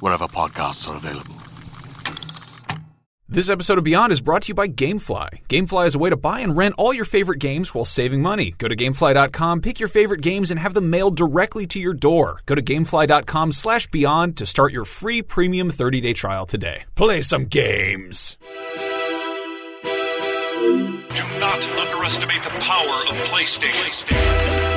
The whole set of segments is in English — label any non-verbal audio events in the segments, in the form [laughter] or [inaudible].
wherever podcasts are available. This episode of Beyond is brought to you by Gamefly. Gamefly is a way to buy and rent all your favorite games while saving money. Go to gamefly.com, pick your favorite games, and have them mailed directly to your door. Go to gamefly.com slash beyond to start your free premium 30-day trial today. Play some games. Do not underestimate the power of PlayStation.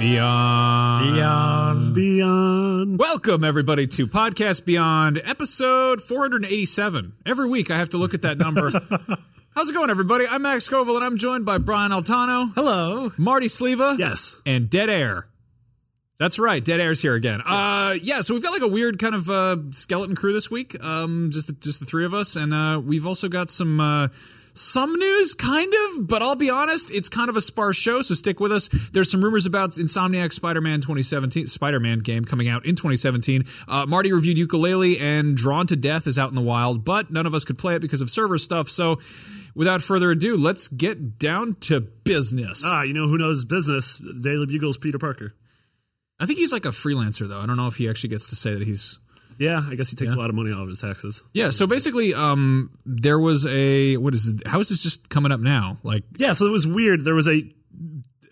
Beyond. Beyond, beyond. Welcome, everybody, to Podcast Beyond, episode 487. Every week I have to look at that number. [laughs] How's it going, everybody? I'm Max Scoville, and I'm joined by Brian Altano, Hello. Marty Sliva, Yes. and Dead Air. That's right, Dead Air's here again. Uh, yeah, so we've got like a weird kind of uh, skeleton crew this week, um, just the, just the three of us, and uh, we've also got some uh, some news, kind of. But I'll be honest, it's kind of a sparse show, so stick with us. There's some rumors about Insomniac Spider-Man 2017 Spider-Man game coming out in 2017. Uh, Marty reviewed Yooka-Laylee, and Drawn to Death is out in the wild, but none of us could play it because of server stuff. So. Without further ado, let's get down to business. Ah, you know who knows business? Daily Bugle's Peter Parker. I think he's like a freelancer, though. I don't know if he actually gets to say that he's Yeah, I guess he takes a lot of money off of his taxes. Yeah, so basically, um, there was a what is it? How is this just coming up now? Like, Yeah, so it was weird. There was a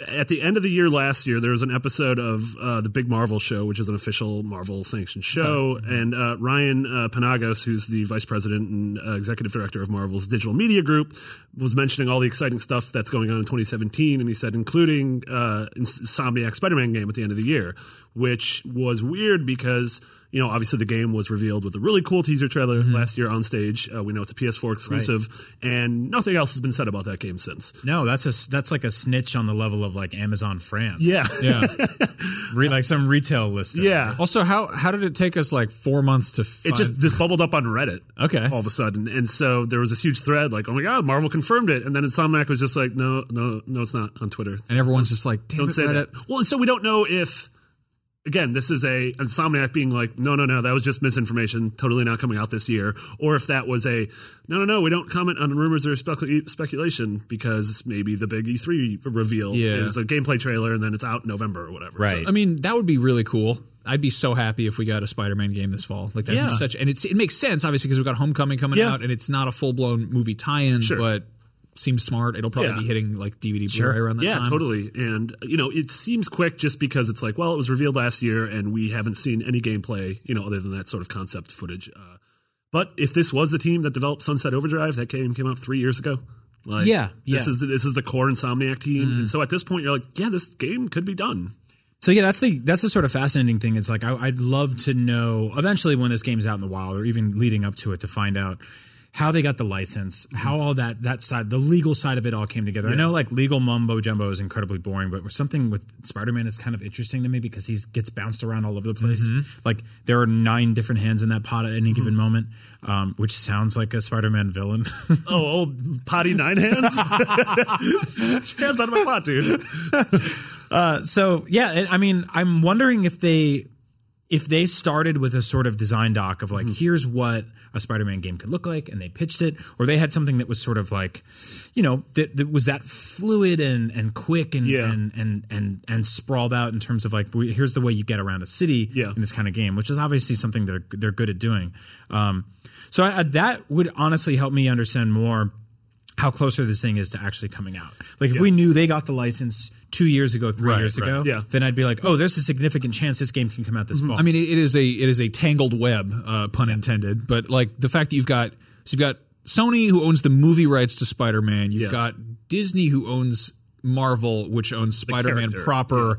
at the end of the year last year, there was an episode of uh, the Big Marvel Show, which is an official Marvel sanctioned show, and uh, Ryan uh, Penagos, who's the vice president and uh, executive director of Marvel's digital media group, was mentioning all the exciting stuff that's going on in 2017, and he said, including uh, Insomniac Spider-Man game at the end of the year, which was weird because you know, obviously the game was revealed with a really cool teaser trailer last year on stage. Uh, we know it's a PS4 exclusive, and nothing else has been said about that game since. No, that's a that's like a snitch on the level of like Amazon France. Yeah, yeah. [laughs] Re- like some retail list. yeah. also, how how did it take us like four months to? It Find, just this bubbled up on Reddit. Okay. all of a sudden, and so there was this huge thread like, "Oh my god, Marvel confirmed it," and then Insomniac was just like, "No, no, no, it's not on Twitter." and everyone's just like, Damn Don't it, say Reddit. that. Well, and so we don't know if. Again, this is a Insomniac being like, no, no, no, that was just misinformation, totally not coming out this year, or if that was a, no, no, no, we don't comment on rumors or specu- speculation because maybe the big E3 reveal Yeah. is a gameplay trailer and then it's out in November or whatever. Right. I mean, that would be really cool. I'd be so happy if we got a Spider-Man game this fall. Like that'd Yeah. such, and it's it makes sense obviously because we've got Homecoming coming Yeah. out, and it's not a full blown movie tie-in, Sure. but seems smart. It'll probably Yeah. be hitting like DVD Blu-ray around that yeah, time. totally. And you know, it seems quick just because it's like, well, it was revealed last year, and we haven't seen any gameplay, you know, other than that sort of concept footage. Uh, but if this was the team that developed Sunset Overdrive, that game came out three years ago. Like, Yeah, this yeah. is this is the core Insomniac team, and so at this point, you're like, yeah, this game could be done. So yeah, that's the that's the sort of fascinating thing. It's like I, I'd love to know eventually when this game's out in the wild, or even leading up to it, to find out how they got the license, how all that that side, the legal side of it all came together. I know like legal mumbo jumbo is incredibly boring, but something with Spider Man is kind of interesting to me because he gets bounced around all over the place. Mm-hmm. Like there are nine different hands in that pot at any given mm-hmm. moment, um, which sounds like a Spider Man villain. [laughs] Oh, old potty nine hands, [laughs] hands out of my pot, dude. [laughs] Uh, so yeah, I mean, I'm wondering if they, if they started with a sort of design doc of like, Mm-hmm. here's what a Spider-Man game could look like, and they pitched it, or they had something that was sort of like, you know, that, that was that fluid and and quick and, Yeah. and and and and sprawled out in terms of like, here's the way you get around a city Yeah. in this kind of game, which is obviously something they're they're good at doing. Um, so I, that would honestly help me understand more how closer this thing is to actually coming out. Like if we knew they got the license two years ago, three Right, years right, ago, yeah. then I'd be like, oh, there's a significant chance this game can come out this fall. I mean, it, is a it is a tangled web, uh, pun intended. But like the fact that you've got so you've got Sony who owns the movie rights to Spider Man. You've Yeah. got Disney who owns Marvel, which owns Spider Man proper.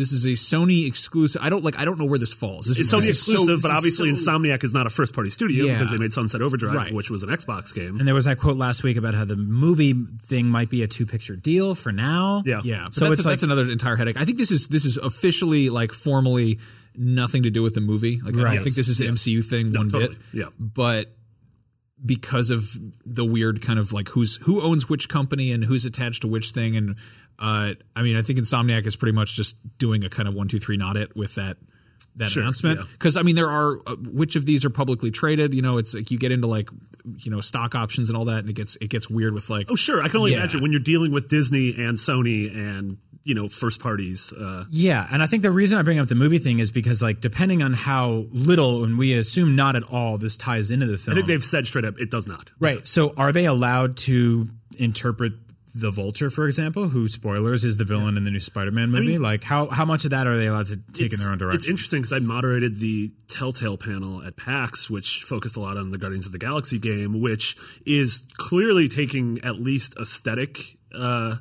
This is a Sony exclusive. I don't like. I don't know where this falls. This It's is Sony this is so- exclusive, but obviously so- Insomniac is not a first party studio Yeah. because they made Sunset Overdrive, Right. which was an Xbox game. and there was that quote last week about how the movie thing might be a two picture deal for now. Yeah. Yeah, but So that's, it's that's like- another entire headache. I think this is this is officially like formally nothing to do with the movie. Like I don't think this is an Yeah. MCU thing one totally. bit. Yeah. but because of the weird kind of like who's who owns which company and who's attached to which thing, and uh, I mean, I think Insomniac is pretty much just doing a kind of one two three not it with that. That Sure, announcement, yeah. because I mean, there are uh, which of these are publicly traded. You know, it's like you get into like you know stock options and all that, and it gets it gets weird with like Oh, sure. I can only Yeah. imagine when you're dealing with Disney and Sony and, you know, first parties. Uh, Yeah, and I think the reason I bring up the movie thing is because like depending on how little and we assume not at all this ties into the film I think they've said straight up it does not. Right. So are they allowed to interpret the Vulture, for example, who spoilers is the villain in the new Spider-Man movie? mean- like how how much of that are they allowed to take in their own direction? It's interesting because I moderated the Telltale panel at PAX, which focused a lot on the Guardians of the Galaxy game, which is clearly taking at least aesthetic uh,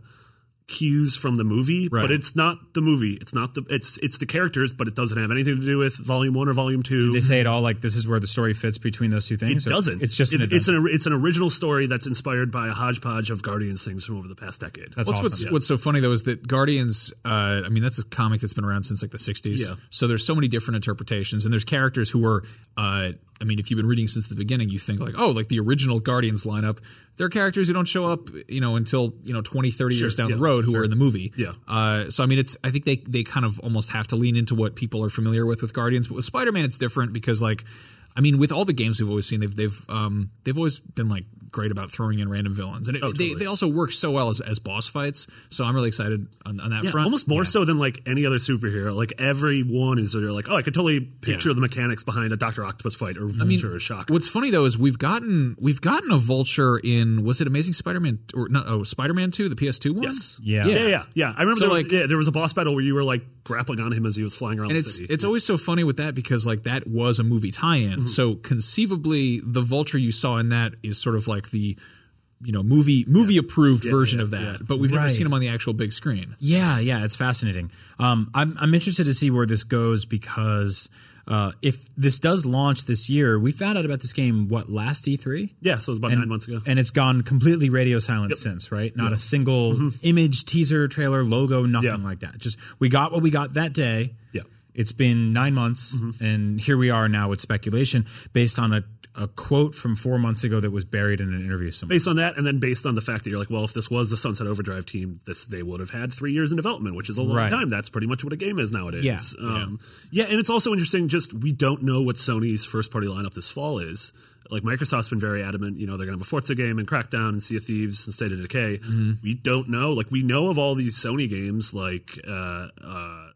cues from the movie, Right. but it's not the movie. It's not the it's it's the characters, but it doesn't have anything to do with Volume One or Volume Two. they say it all like this is where the story fits between those two things. It doesn't. It's just It- an it's an it's an original story that's inspired by a hodgepodge of Guardians things from over the past decade. That's What's awesome. what's, what's so funny though is that Guardians. Uh, I mean, that's a comic that's been around since like the '60s. Yeah. So there's so many different interpretations, and there's characters who are. Uh, I mean, if you've been reading since the beginning, you think like, oh, like the original Guardians lineup. They're characters who don't show up, you know, until you know 20, 30 years down yeah, the road, who are in the movie. Yeah. Uh, so I mean, it's. I think they they kind of almost have to lean into what people are familiar with with Guardians, but with Spider Man, it's different because like. I mean, with all the games we've always seen, they've they've um, they've always been like great about throwing in random villains, and it, Oh, they totally. they also work so well as, as boss fights. So I'm really excited on, on that Yeah, front. almost more so than like any other superhero. Like everyone is they're like, oh, I could totally picture Yeah. the mechanics behind a Doctor Octopus fight or Vulture or Shock. What's funny though is we've gotten we've gotten a vulture in was it Amazing Spider-Man or not? Oh, Spider-Man Two, the PS2 one. Yes. Yeah. Yeah, yeah, yeah. I remember So, there, was, like- yeah, there was a boss battle where you were like grappling on him as he was flying around and the it's city. it's always so funny with that because like that was a movie tie-in. Mm-hmm. So conceivably, the vulture you saw in that is sort of like the you know movie movie approved version yeah, of that, yeah. but we've never Right. seen him on the actual big screen. Yeah, yeah, it's fascinating. Um, I'm I'm interested to see where this goes because uh, if this does launch this year, we found out about this game what last E3, yeah, so it was about and, nine months ago. and it's gone completely radio silent since. Right, not a single image, teaser, trailer, logo, nothing Mm-hmm. Like that. Just we got what we got that day. Yeah. It's been nine months, Mm-hmm. and here we are now with speculation based on a, a quote from four months ago that was buried in an interview somewhere. based on that, and then based on the fact that you're like, well, if this was the Sunset Overdrive team, this they would have had three years in development, which is a long Right. time. That's pretty much what a game is nowadays. Yeah. Um, yeah. and it's also interesting. Just we don't know what Sony's first party lineup this fall is. Like Microsoft's been very adamant, you know, they're going to have a Forza game and Crackdown and Sea of Thieves and State of Decay. Mm-hmm. We don't know. Like we know of all these Sony games, like uh, uh, like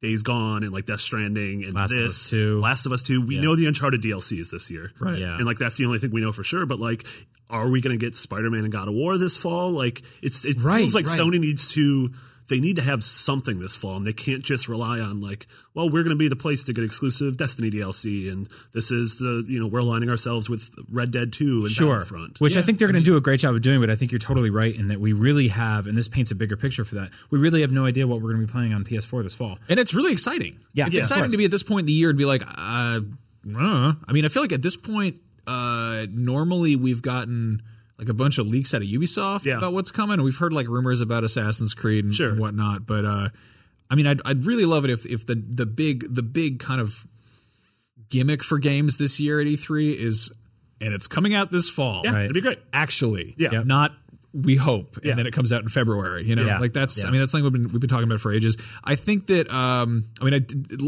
Days Gone and like Death Stranding and Last of this Us 2. Last of Us Two. We know the Uncharted DLCs this year, Right. Yeah. And like that's the only thing we know for sure. But like, are we going to get Spider Man and God of War this fall? Like, it's it Right, feels like right. Sony needs to. They need to have something this fall, and they can't just rely on like, well, we're going to be the place to get exclusive Destiny DLC, and this is the you know we're aligning ourselves with Red Dead Two and sure. Battlefront. Which I think they're going to do a great job of doing, but I think you're totally right in that we really have, and this paints a bigger picture for that. We really have no idea what we're going to be playing on PS4 this fall. and it's really exciting. Yeah, it's yeah, exciting to be at this point in the year and be like, uh, uh, I mean, I feel like at this point, uh, normally we've gotten like a bunch of leaks out of Ubisoft Yeah. about what's coming. We've heard like rumors about Assassin's Creed and, Sure. and whatnot, but uh, I mean, I'd, I'd really love it if if the the big the big kind of gimmick for games this year at E3 is, and it's coming out this fall. yeah, Right. it'd be great. Actually, Yeah. Yep. not we hope, and Yeah. then it comes out in February. You know, Yeah. like that's. Yeah. I mean, that's something we've been we've been talking about for ages. I think that. um I mean, I,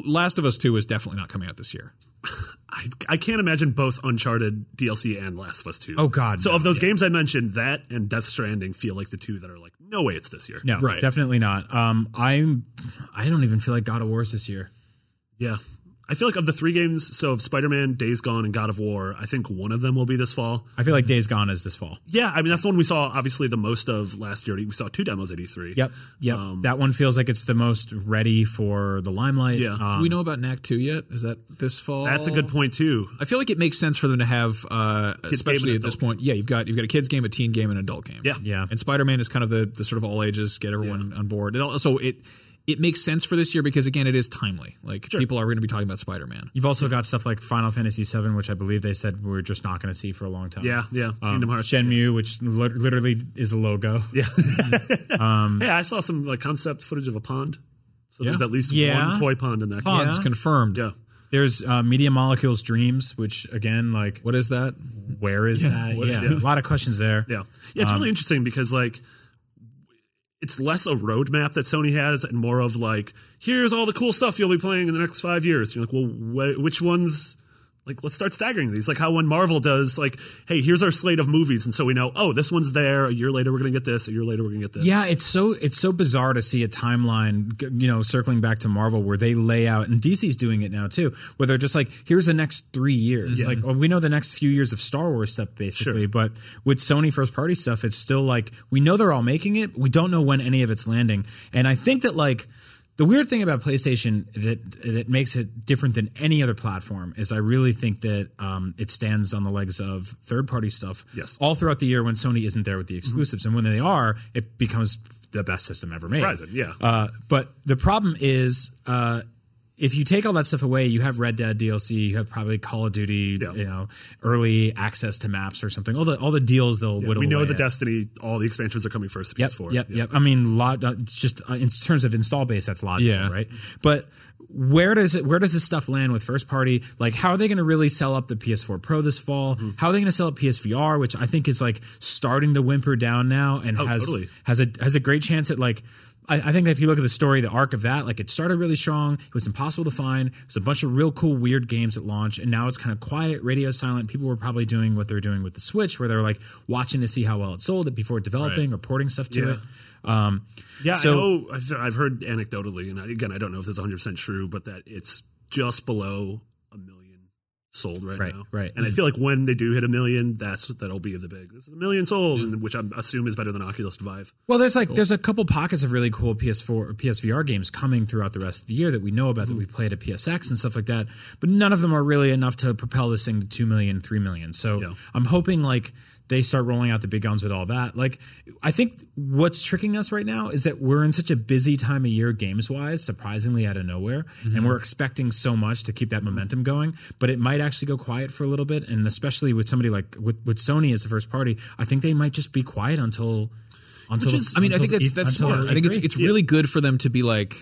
Last of Us Two is definitely not coming out this year. [laughs] I, I can't imagine both Uncharted DLC and Last of Us 2. Oh, God, So no. of those games I mentioned, that and Death Stranding feel like the two that are like, no way it's this year. No, Right. definitely not. Um, I'm. I don't even feel like God of War is this year. Yeah. I feel like of the three games, so of Spider Man, Days Gone, and God of War, I think one of them will be this fall. I feel like Days Gone is this fall. Yeah, I mean that's the one we saw obviously the most of last year. We saw two demos at E3. Yep, yep. Um, that one feels like it's the most ready for the limelight. Yeah. Um, Do we know about Knack Two yet? Is that this fall? That's a good point too. I feel like it makes sense for them to have, uh, especially at this adult point. Yeah, you've got you've got a kids game, a teen game, and an adult game. Yeah. Yeah. And Spider Man is kind of the, the sort of all ages, get everyone on board. And also, it it makes sense for this year because again, it is timely. Like people are going to be talking about Spider Man. You've also got stuff like Final Fantasy VII, which I believe they said we're just not going to see for a long time. Yeah, yeah. Um, Kingdom Hearts. Shenmue, which li- literally is a logo. Yeah. [laughs] yeah, I saw some like concept footage of a pond. So there's at least Yeah. one koi pond in there. Ponds Yeah. confirmed. Yeah. There's uh, Media Molecules Dreams, which again, like, What is that? where is that? what- yeah, yeah. a lot of questions there. Yeah. Yeah, it's really interesting because like it's less a roadmap that Sony has and more of like here's all the cool stuff you'll be playing in the next 5 years. You're like, "Well, wh- which ones like let's start staggering these. Like how when Marvel does like, hey, here's our slate of movies and so we know, oh, this one's there, a year later we're going to get this, a year later we're going to get this. Yeah, it's so it's so bizarre to see a timeline, you know, circling back to Marvel where they lay out, and DC's doing it now too, where they're just like, here's the next three years. Like, well, we know the next few years of Star Wars stuff basically, Sure. but with Sony first party stuff, it's still like we know they're all making it, we don't know when any of it's landing, and I think that like. The weird thing about PlayStation that that makes it different than any other platform is I really think that um, it stands on the legs of third party stuff Yes. all throughout the year when Sony isn't there with the exclusives, and when they are, it becomes the best system ever made. Horizon, yeah. Uh, but the problem is, uh, if you take all that stuff away, you have Red Dead DLC, you have probably Call of Duty, Yeah. you know, early access to maps or something. All the all the deals they'll whittle we know the at. Destiny, all the expansions are coming first to Yep, PS4. yep, Yeah. yep. I mean, lot, uh, it's just uh, in terms of install base, that's logical, Yeah. right? But where does it? Where does this stuff land with first party? Like, how are they going to really sell up the PS4 Pro this fall? Mm-hmm. How are they going to sell up PSVR, which I think is like starting to whimper down now and Oh, has totally. has a has a great chance at like. I I think that if you look at the story, the arc of that, like it started really strong. It was impossible to find. It was a bunch of real cool, weird games at launch, and now it's kind of quiet, radio silent. People were probably doing what they're doing with the Switch, where they're like watching to see how well it sold it before developing or porting stuff to Yeah. it. Um, Yeah, So- I know. I've, I've heard anecdotally, and again, I don't know if this is 100 percent true, but that it's just below sold right, Right, now. right. And I mm-hmm. feel like when they do hit a million, that's that'll be the big. This is a million sold, which I assume is better than Oculus Vive. Well, there's like there's a couple pockets of really cool PS4 or PSVR games coming throughout the rest of the year that we know about that mm-hmm. we played at PSX and stuff like that. But none of them are really enough to propel this thing to 2 million, 3 million. So Yeah. I'm hoping like they start rolling out the big guns with all that. Like I think what's tricking us right now is that we're in such a busy time of year games wise, surprisingly out of nowhere, and mm-hmm. we're expecting so much to keep that momentum going, but it might actually go quiet for a little bit and especially with somebody like with, with Sony as the first party, I think they might just be quiet until until is- I mean, I think that's that's smart. I think it's it's really good for them to be like,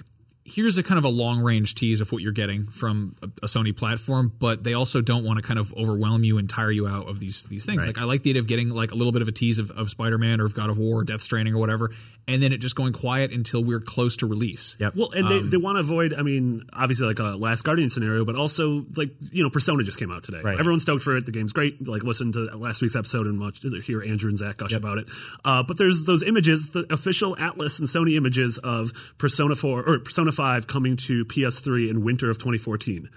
here's a kind of a long range tease of what you're getting from a, a Sony platform, but they also don't want to kind of overwhelm you and tire you out of these these things. Like I like the idea of getting like a little bit of a tease of, of Spider Man or of God of War or Death Stranding or whatever, and then it just going quiet until we're close to release. Yep. Well, and they, they want to avoid. I mean, obviously, like a Last Guardian scenario, but also like you know, Persona just came out today. Right. Everyone's stoked for it. The game's great. Like, listen to last week's episode and watch hear Andrew and Zach gush about it. Uh, but there's those images, the official Atlus and Sony images of Persona Four or Persona Five coming to PS3 in winter of 2014.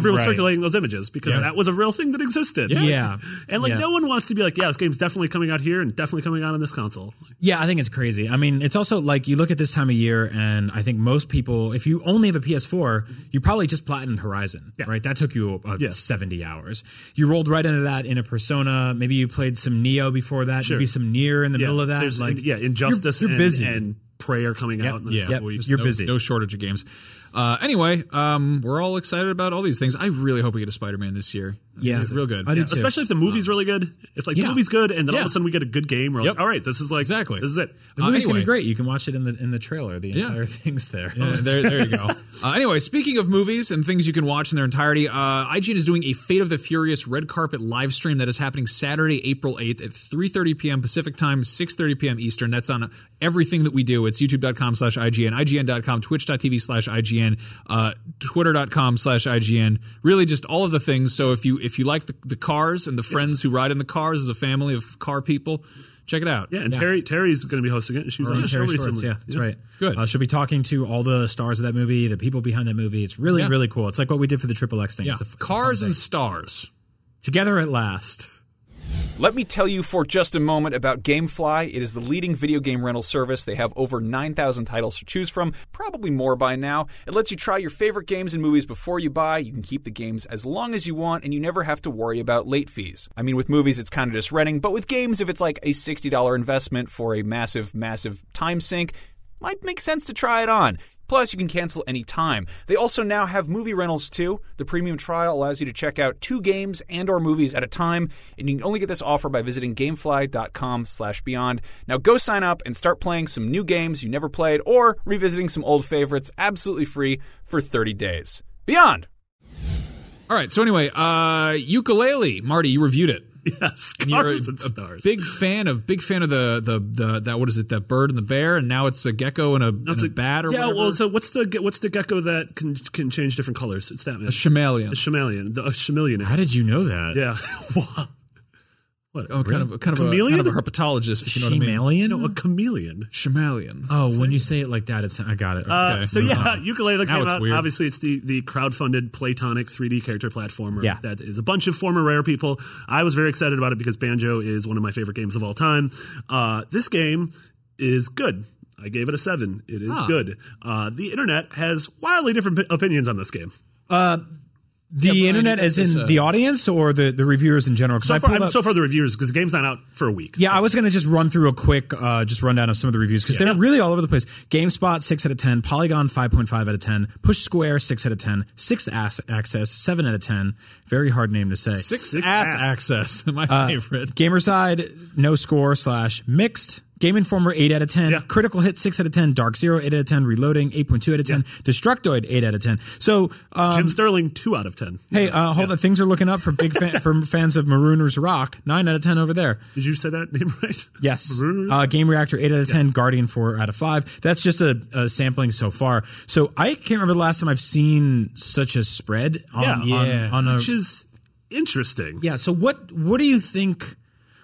Everyone's Right. circulating those images because Yeah. that was a real thing that existed. Yeah. [laughs] and like Yeah. no one wants to be like, yeah, this game's definitely coming out here and definitely coming out on this console. Yeah, I think it's crazy. I mean, it's also like you look at this time of year, and I think most people, if you only have a PS4, you probably just platinumed Horizon, Yeah. right? That took you uh, Yeah. 70 hours. You rolled right into that in a Persona. Maybe you played some Nioh before that, Sure. maybe some Nier in the middle of that. There's, Like, yeah, Injustice you're, you're and, busy. and Prey coming Yep. out in the Yeah. Yep. weeks. You're no, busy. No shortage of games. Uh, anyway, um, we're all excited about all these things. I really hope we get a Spider-Man this year. Yeah. it's real good. I do Yeah, too. especially if the movie's really good. If like Yeah. the movie's good, and then all of Yeah. a sudden we get a good game, we're Yep. like, all right, this is like Exactly. This is it. The movie's gonna anyway. be great. You can watch it in the in the trailer. The Yeah. entire [laughs] thing's there. There, there you go. [laughs] Uh, anyway, speaking of movies and things you can watch in their entirety, uh, IGN is doing a Fate of the Furious red carpet live stream that is happening Saturday, April 8th at 3.30 p.m. Pacific time, 6.30 p.m. Eastern. That's on everything that we do. It's youtube.com slash IGN, IGN.com, twitch.tv slash IGN, uh, twitter.com slash IGN. Really just all of the things. So if you if you like the, the cars and the friends who ride in the cars as a family of car people, check it out. Yeah, and Terri Terri's going to be hosting it. and She was on the show recently. yeah, that's right. Good. Uh, she'll be talking to all the stars of that movie, the people behind that movie. It's really, Yeah. really cool. It's like what we did for the Triple X thing. Yeah. It's a, it's cars and stars. together at last. Let me tell you for just a moment about Gamefly. It is the leading video game rental service. They have over 9,000 titles to choose from, probably more by now. It lets you try your favorite games and movies before you buy. You can keep the games as long as you want, and you never have to worry about late fees. I mean, with movies, it's kind of just renting, but with games, if it's like a $60 investment for a massive, massive time sink, might make sense to try it on. Plus, you can cancel any time. They also now have movie rentals too. The premium trial allows you to check out two games and or movies at a time, and you can only get this offer by visiting gamefly.com/beyond. Now go sign up and start playing some new games you never played or revisiting some old favorites absolutely free for 30 days. Beyond. All right. So anyway, uh, Yooka-Laylee, Marty, you reviewed it. [laughs] Yes, And you're a, and a stars. big fan of big fan of the the the that what is it that bird and the bear and now it's a gecko and a, and It's a bat or yeah. whatever. Well, so what's the what's the gecko that can can change different colors? It's that man. a chameleon. A chameleon. The, a chameleon. How did you know that? yeah. [laughs] What? Oh, kind of kind of a, Chameleon? kind of a herpetologist, if you know what I mean. Chameleon? No, a chameleon. Chameleon. Oh, when you say it like that, it's I got it. Uh, so yeah, Yooka-Laylee Now came out. weird. Obviously, it's the the crowdfunded Playtonic 3D character platformer. Yeah. that is a bunch of former Rare people. I was very excited about it because Banjo is one of my favorite games of all time. Uh, this game is good. I gave it a seven. It is Ah. good. Uh, the internet has wildly different p- opinions on this game. The Brian, internet, as in uh, the audience or the, the reviewers in general? So far, up- so far the reviewers, because the game's not out for a week. Yeah, I was going to just run through a quick uh, just rundown of some of the reviews because they're Yeah. really all over the place. GameSpot six out of ten, Polygon five point five out of ten, Push Square six out of ten, Sixth Ass Access seven out of ten. Very hard name to say. Six, ass, ass. access, [laughs] my Uh, favorite. Gamerside no score slash mixed. Game Informer eight out of ten. Yeah. Critical Hit six out of ten. Dark Zero eight out of ten. Reloading eight point two out of ten. Destructoid eight out of ten. So um, Jim Sterling two out of ten. hey, uh, hold on, things are looking up for big fan, for fans of Marooners Rock. Nine out of ten over there. Did you say that name [laughs] right? Yes. Uh, Game Reactor, 8 out of 10. Guardian, 4 out of 5. That's just a, a sampling so far. So I can't remember the last time I've seen such a spread on, Yeah. on, Yeah. on a. Which is interesting. yeah. So what, what do you think?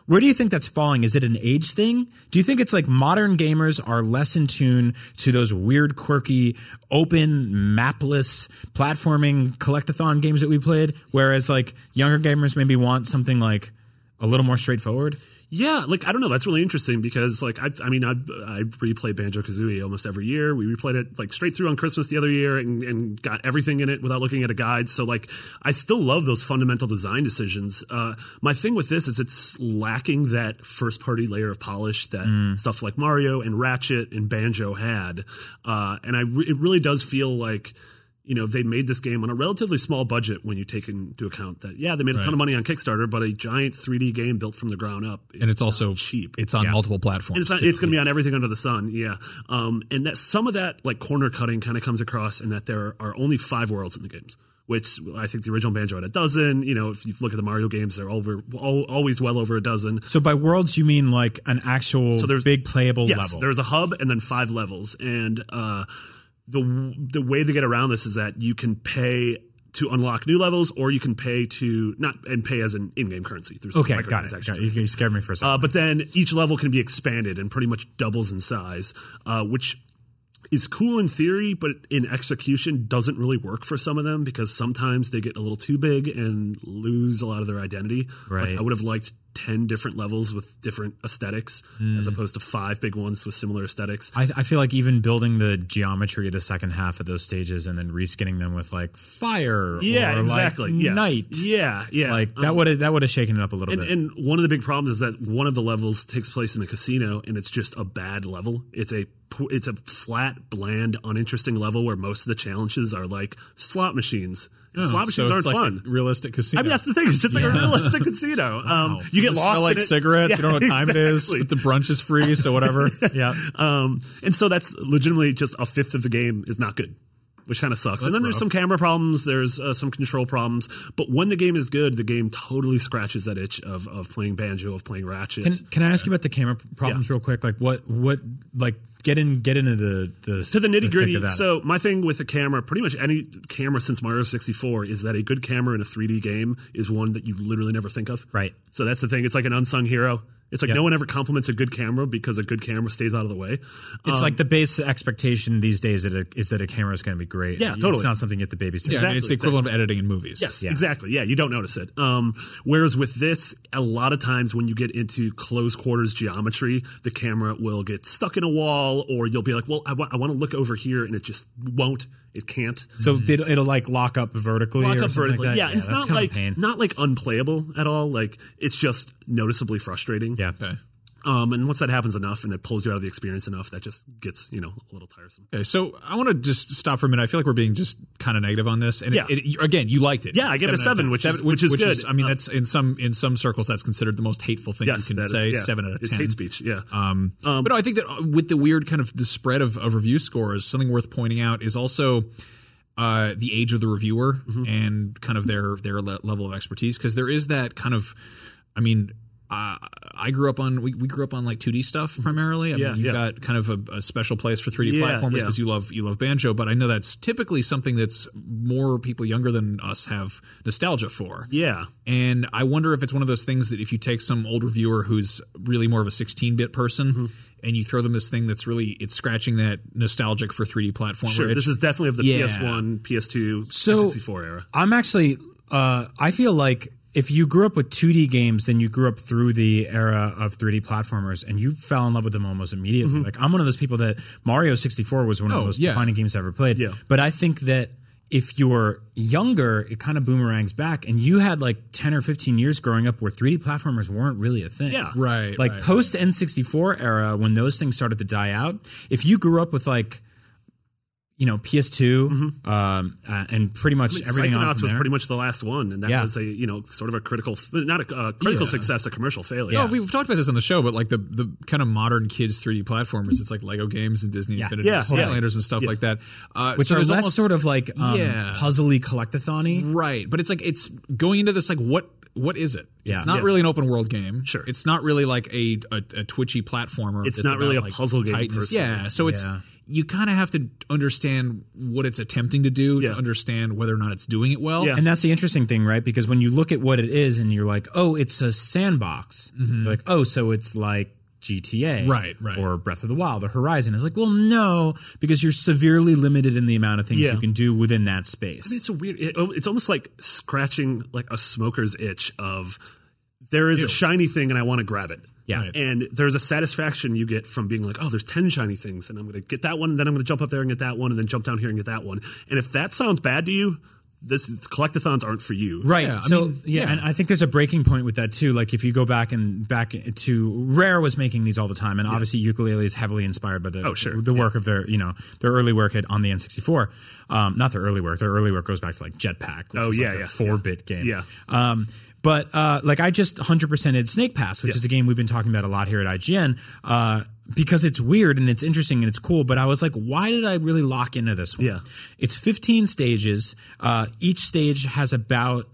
Where do you think that's falling? Is it an age thing? Do you think it's like modern gamers are less in tune to those weird, quirky, open, mapless platforming collectathon games that we played? Whereas like younger gamers maybe want something like a little more straightforward? Yeah, like I don't know. That's really interesting because, like, I, I mean, I, I replay Banjo Kazooie almost every year. We replayed it like straight through on Christmas the other year and, and got everything in it without looking at a guide. So, like, I still love those fundamental design decisions. Uh, my thing with this is it's lacking that first party layer of polish that stuff like Mario and Ratchet and Banjo had, uh, and I it really does feel like you know, they made this game on a relatively small budget when you take into account that, yeah, they made a ton of money on Kickstarter, but a giant 3D game built from the ground up. and it's also cheap. It's on Yeah. multiple platforms. And it's, not, it's going to be on everything under the sun, yeah. Um, and that some of that like corner cutting kind of comes across in that there are only five worlds in the games, which I think the original Banjo had a dozen. You know, if you look at the Mario games, they're over al always well over a dozen. So by worlds, you mean like an actual So there's- big playable Yes, level? there's a hub and then five levels, and uh, the the way they get around this is that you can pay to unlock new levels, or you can pay to not and pay as an in-game currency through some Okay, got it. Got it. You, you scared me for a second. Uh, but then each level can be expanded and pretty much doubles in size, uh, which is cool in theory, but in execution doesn't really work for some of them because sometimes they get a little too big and lose a lot of their identity. Like, Right. I would have liked ten different levels with different aesthetics, Hmm. as opposed to five big ones with similar aesthetics. I, I feel like even building the geometry of the second half of those stages and then reskinning them with like fire, Yeah, or exactly. like yeah, night, Yeah, yeah. like that Um, would have that would have shaken it up a little And, bit. and one of the big problems is that one of the levels takes place in a casino, and it's just a bad level. It's a it's a flat, bland, uninteresting level where most of the challenges are like slot machines. And Oh, slot machines it's aren't like fun. a realistic casino. I mean, that's the thing. It's just like a realistic casino. [laughs] Um, you get Does it lost Smell like it. cigarettes. Yeah, you don't know what [laughs] time it is. But the brunch is free, so whatever. [laughs] yeah, Um, and so that's legitimately just a fifth of the game is not good, which kind of sucks. and then there's some camera problems, there's uh, some control problems, but when the game is good, the game totally scratches that itch of, of playing banjo, of playing ratchet. can can I ask you about the camera problems Yeah. real quick? Like what what like get in get into the the to the nitty gritty. So my thing with a camera, pretty much any camera since Mario 64, is that a good camera in a 3D game is one that you literally never think of. Right. So that's the thing. It's like an unsung hero. It's like Yep. no one ever compliments a good camera because a good camera stays out of the way. It's like the base expectation these days that it, is that a camera is going to be great. Yeah, totally. It's not something you have to babysit. Yeah, I mean, it's the Exactly, equivalent of editing in movies. Yes, Yeah. exactly. Yeah, you don't notice it. Um, whereas with this, a lot of times when you get into close quarters geometry, the camera will get stuck in a wall, or you'll be like, "Well, I want to look over here," and it just won't. It can't. So did, it'll like lock up vertically Lock or up something vertically. like that. yeah, and it's that's not like pain. not like unplayable at all. Like it's just noticeably frustrating. yeah. Okay. Um, and once that happens enough, and it pulls you out of the experience enough, that just gets you know a little tiresome. Okay, so I want to just stop for a minute. I feel like we're being just kind of negative on this, and Yeah. it, it, again, you liked it. Yeah, I give it a out of seven, 10. which is- which is good. I mean, Uh, that's in some in some circles that's considered the most hateful thing Yes, you can is- say. yeah. Seven out of It's ten. hate speech. Yeah. Um, but no, I think that uh, with the weird kind of the spread of, of review scores, something worth pointing out is also uh, the age of the reviewer Mm-hmm. and kind of their their le- level of expertise because there is that kind of, I mean. Uh, I grew up on we, we grew up on like 2D stuff primarily. I Yeah, mean, you've yeah. got kind of a, a special place for 3D Yeah, platformers because you love you love banjo, but I know that's typically something that's more people younger than us have nostalgia for. yeah. And I wonder if it's one of those things that if you take some old reviewer who's really more of a 16 bit person Mm-hmm. and you throw them this thing that's really it's scratching that nostalgic for 3D platformer. Sure. itch. This is definitely of the Yeah. PS1, PS2, So- N64 era. I'm actually, uh, I feel like if you grew up with 2D games, then you grew up through the era of 3D platformers and you fell in love with them almost immediately. Mm-hmm. Like, I'm one of those people that Mario 64 was one of Oh, the most yeah. defining games I ever played. Yeah. But I think that if you're younger, it kind of boomerangs back and you had like 10 or 15 years growing up where 3D platformers weren't really a thing. Yeah. Right, Like right, post N64 era, when those things started to die out, if you grew up with like, you know, PS2, um, uh, and pretty much everything on Psychonauts was pretty much the last one, and that Yeah. was a you know sort of a critical, not a uh, critical Yeah. success, a commercial failure. No, we've talked about this on the show, but like the the kind of modern kids 3D platformers, it's like Lego games and Disney Infinity Yeah, and yeah. Skylanders and stuff like that. Uh, which so are less almost- sort of like um, Yeah. puzzly collectathon Right, but it's like it's going into this like what what is it? Yeah. It's not Yeah. really an open world game. Sure. It's not really like a a, a twitchy platformer. It's not really a like, puzzle game per tightness. Yeah, so it's Yeah. You kind of have to understand what it's attempting to do Yeah. to understand whether or not it's doing it well. Yeah. And that's the interesting thing, right? Because when you look at what it is and you're like, oh, it's a sandbox. You're like, oh, so it's like GTA. Mm-hmm. Right, right. Or Breath of the Wild or Horizon. It's like, well, no, because you're severely limited in the amount of things Yeah. you can do within that space. it's a weird. It, oh, it's almost like scratching like a smoker's itch of there is a shiny thing and I want to grab it. Yeah. Right. And there's a satisfaction you get from being like, oh, there's 10 shiny things, and I'm going to get that one, and then I'm going to jump up there and get that one, and then jump down here and get that one. And if that sounds bad to you, this collectathons aren't for you. Right. Yeah, I so mean, yeah, yeah. and I think there's a breaking point with that too. Like if you go back and back to Rare was making these all the time, and obviously Yooka-Laylee is heavily inspired by the Oh, sure. the work of their you know their early work at, on the N64. Um, not their early work. Their early work goes back to like Jetpac. Which Oh, yeah, like yeah, four bit game. Yeah. Um, but uh, like I just 100%ed Snake Pass, which is a game we've been talking about a lot here at IGN. Uh, because it's weird and it's interesting and it's cool, but I was like, why did I really lock into this one? Yeah. It's 15 stages. Uh, each stage has about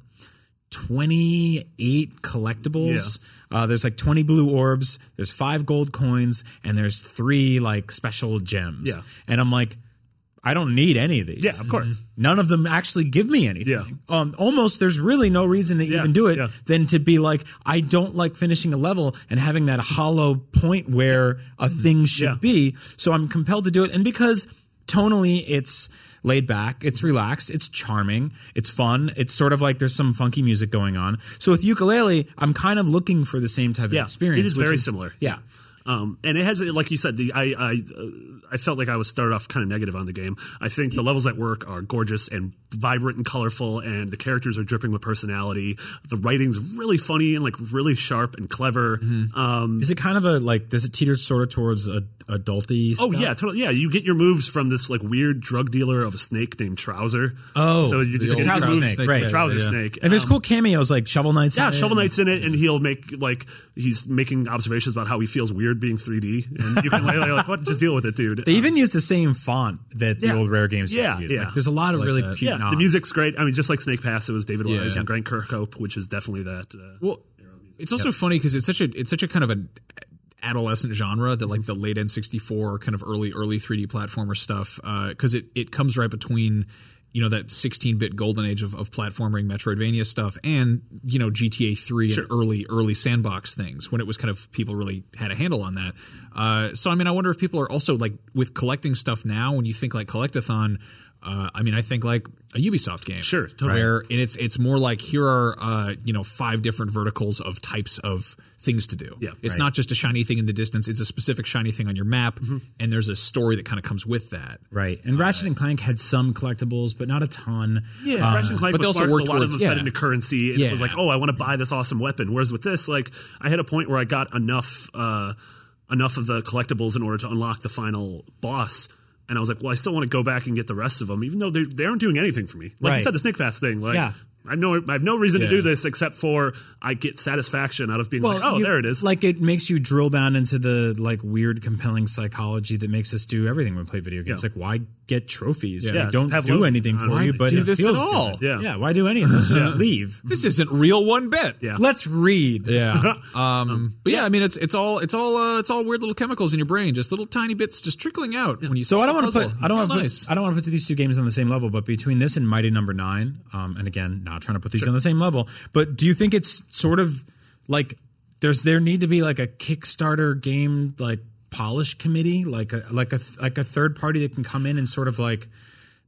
28 collectibles. Uh, there's like 20 blue orbs, there's five gold coins, and there's three like special gems. Yeah. And I'm like, I don't need any of these. Yeah, of course. None of them actually give me anything. Yeah. Um, almost there's really no reason to Yeah, even do it yeah. than to be like, I don't like finishing a level and having that hollow point where a thing should Yeah. be. So I'm compelled to do it. And because tonally it's laid back, it's relaxed, it's charming, it's fun. It's sort of like there's some funky music going on. So with Yooka-Laylee, I'm kind of looking for the same type of experience. it is very similar. Yeah. Um, and it has, like you said, the I I, uh, I felt like I was started off kind of negative on the game. I think the levels at work are gorgeous and vibrant and colorful, and the characters are dripping with personality. The writing's really funny and like really sharp and clever. Mm-hmm. Um, Is it kind of a like? Does it teeter sort of towards a adulty? Oh stuff? yeah, totally. Yeah, you get your moves from this like weird drug dealer of a snake named Trowzer. Oh, so you just get Trouser moves, Snake, right. Trouser Yeah. Snake. And there's Um, cool cameos like Shovel Knight's. Yeah. Shovel Knight's in it, and he'll make like he's making observations about how he feels weird being 3D, and you can like, like what just deal with it, dude. They even use the same font that the Yeah. old Rare games used Yeah, to use. yeah. Like, there's a lot of Like really that. cute yeah, the music's great. I mean, just like Snake Pass, it was David Wise Yeah. and Grant Kirkhope, which is definitely that. Uh, Well, it's also funny because it's such a it's such a kind of an adolescent genre that like the late N64 kind of early early 3D platformer stuff because it it comes right between you know that 16-bit golden age of, of platforming Metroidvania stuff and you know GTA 3 and early early sandbox things when it was kind of people really had a handle on that. Uh, so I mean I wonder if people are also like with collecting stuff now when you think like collectathon. Uh, I mean, I think like a Ubisoft game, Sure, totally. where and it's it's more like here are uh, you know five different verticals of types of things to do. Yeah, it's right. not just a shiny thing in the distance; it's a specific shiny thing on your map, Mm-hmm. and there's a story that kind of comes with that. Right. And Ratchet and Clank had some collectibles, but not a ton. Yeah, Ratchet and Clank but they was also smart, work so a lot of towards them fed yeah. into currency, and it was Yeah. like, oh, I want to buy this awesome weapon. Whereas with this, like, I had a point where I got enough, uh, enough of the collectibles in order to unlock the final boss. And I was like, well, I still want to go back and get the rest of them, even though they, they aren't doing anything for me. Like Right. you said, the Snake Pass thing. Like, Yeah. I know I have no reason to do this except for I get satisfaction out of being like, oh, you- there it is. Like it makes you drill down into the like weird, compelling psychology that makes us do everything when we play video games. Yeah. Like, why get trophies? Yeah. They don't Have do loot. anything for Why you, but do it this feels at all? good. Yeah. yeah. Why do any of this? Just [laughs] leave. This isn't real one bit. Yeah. Let's read. Yeah. [laughs] [laughs] Um, but yeah, I mean, it's it's all it's all uh, it's all weird little chemicals in your brain, just little tiny bits, just trickling out when you. So I don't want want to put I don't want to put I don't want to put these two games on the same level, but between this and Mighty Number Nine, um, and again, not trying to put these on the same level, but do you think it's sort of like there's there need to be like a Kickstarter game like polish committee, like a like a like a third party that can come in and sort of like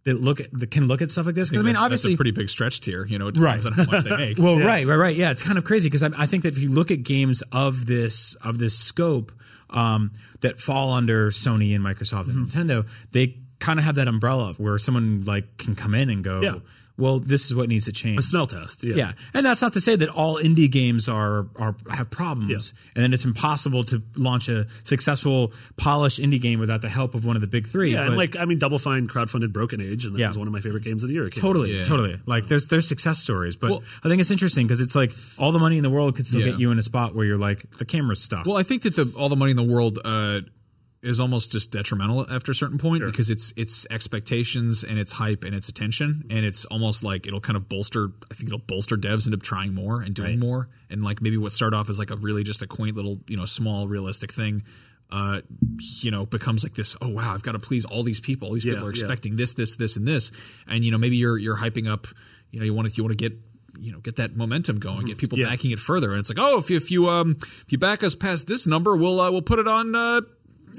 that look at that can look at stuff like this? 'Cause I, mean, obviously, that's a pretty big stretch tier. You know, it depends Right. on how much they [laughs] make. well, right, right, right. Yeah, it's kind of crazy because I, I think that if you look at games of this of this scope um, that fall under Sony and Microsoft and Mm-hmm. Nintendo, they kind of have that umbrella where someone like can come in and go, Yeah. "Well, this is what needs to change." a smell test. Yeah. yeah, and that's not to say that all indie games are are have problems, and then it's impossible to launch a successful, polished indie game without the help of one of the big three. Yeah, and like I mean, Double Fine crowdfunded Broken Age, and that Yeah. was one of my favorite games of the year. It came out. Totally, Yeah. totally. Like there's there's success stories, but Well- I think it's interesting because it's like all the money in the world could still Yeah. get you in a spot where you're like the camera's stuck. Well, I think that the all the money in the world uh, is almost just detrimental after a certain point because it's it's expectations and it's hype and it's attention and it's almost like it'll kind of bolster. I think it'll bolster devs into trying more and doing more and like maybe what started off as like a really just a quaint little you know small realistic thing. Uh, you know, becomes like this. Oh wow, I've got to please all these people. All these people Yeah, are yeah. expecting this, this, this, and this. And you know, maybe you're you're hyping up. You know, you want to you want to get you know get that momentum going, get people Yeah. backing it further. And it's like, oh, if you if you um if you back us past this number, we'll uh, we'll put it on uh,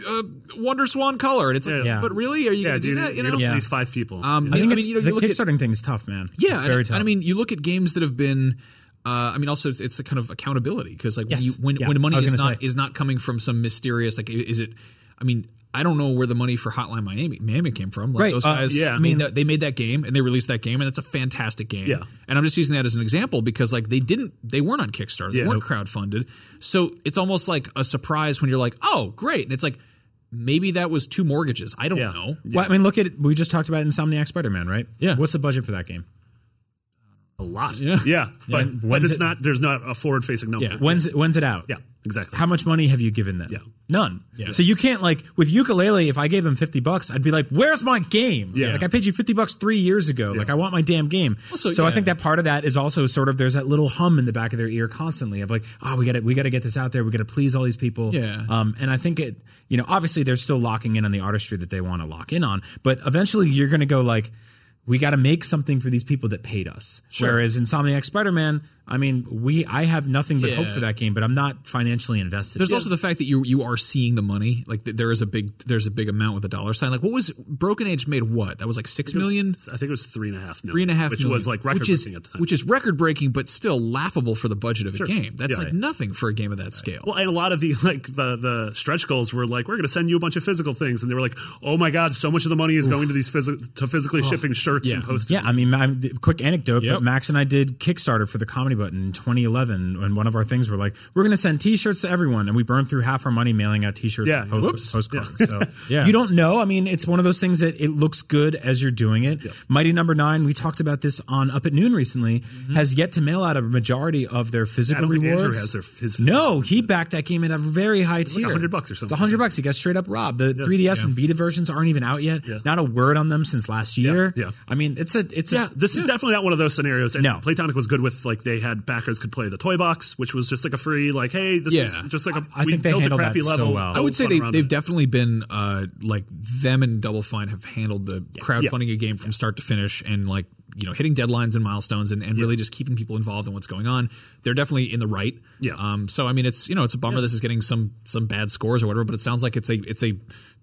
uh, Wonder Swan color. And it's like, Yeah. but really, are you Yeah, gonna dude, do that? You know? gonna Yeah. please five people. Um, I think mean, it's, you know, the you look at Kickstarting thing is tough, man. yeah, it's very and tough. I mean, you look at games that have been. Uh, I mean, also it's, it's a kind of accountability because like when you when Yeah, when money is not say. is not coming from some mysterious like is it? I mean. I don't know where the money for Hotline Miami, Miami came from. Like Right, those uh, guys, yeah. I mean, they made that game and they released that game, and it's a fantastic game. Yeah. And I'm just using that as an example because like they didn't, they weren't on Kickstarter, they Yeah. weren't crowdfunded, so it's almost like a surprise when you're like, oh, great, and it's like maybe that was two mortgages. I don't Yeah. know. Well, I mean, look at we just talked about Insomniac Spider Man, right? Yeah. What's the budget for that game? A lot. Yeah, yeah, but, And but it's it- not. There's not a forward-facing number. Yeah. When's it, when's it out? Yeah, exactly. How much money have you given them? Yeah. None. Yeah. So you can't like with Yooka-Laylee. If I gave them fifty bucks, I'd be like, "Where's my game?" Yeah. Like I paid you fifty bucks three years ago. Like I want my damn game. Also, so I think that part of that is also sort of there's that little hum in the back of their ear constantly of like, "Oh, we got to we got to get this out there. We got to please all these people." Yeah. Um, and I think it, you know, obviously they're still locking in on the artistry that they want to lock in on, but eventually you're going to go like. We got to make something for these people that paid us. Whereas Insomniac Spider-Man, I mean, we I have nothing but hope for that game, but I'm not financially invested. There's also the fact that you you are seeing the money. Like there is a big there's a big amount with a dollar sign. Like what was Broken Age made? What that was like six It was- I think it was three and a half million. three and a half which million, was like record which is breaking at the time. which is record breaking, but still laughable for the budget of a game. That's Yeah. like nothing for a game of that scale. Well, and a lot of the [laughs] like the the stretch goals were like, we're going to send you a bunch of physical things, and they were like, oh my god, so much of the money is going to these physical to physically shipping shirts yeah. and posters. Yeah, I mean, I'm, quick anecdote, Yep. but Max and I did Kickstarter for the comedy button in 2011, and one of our things were like, we're going to send T-shirts to everyone, and we burned through half our money mailing out T-shirts, Yeah. and po- Whoops. postcards. So [laughs] Yeah. you don't know. I mean, it's one of those things that it looks good as you're doing it. Mighty Number Nine, we talked about this on Up at Noon recently, mm-hmm. has yet to mail out a majority of their physical rewards. Their, his No, he backed that game at a very high tier. 100 bucks or something. It's. 100 bucks. He got straight up robbed. The 3DS and Vita versions aren't even out yet. Yeah. Not a word on them since last year. yeah. I mean, it's a it's Yeah, a this is definitely not one of those scenarios. And No. Playtonic was good with like they had backers could play the toy box, which was just like a free like, hey, this is just like a I we think they built a crappy so well. I would say they, they've it. definitely been uh, like them and Double Fine have handled the crowdfunding a game from start to finish and like you know hitting deadlines and milestones and, and really just keeping people involved in what's going on. They're definitely in the right. Yeah. Um. So I mean, it's you know it's a bummer this is getting some some bad scores or whatever, but it sounds like it's a it's a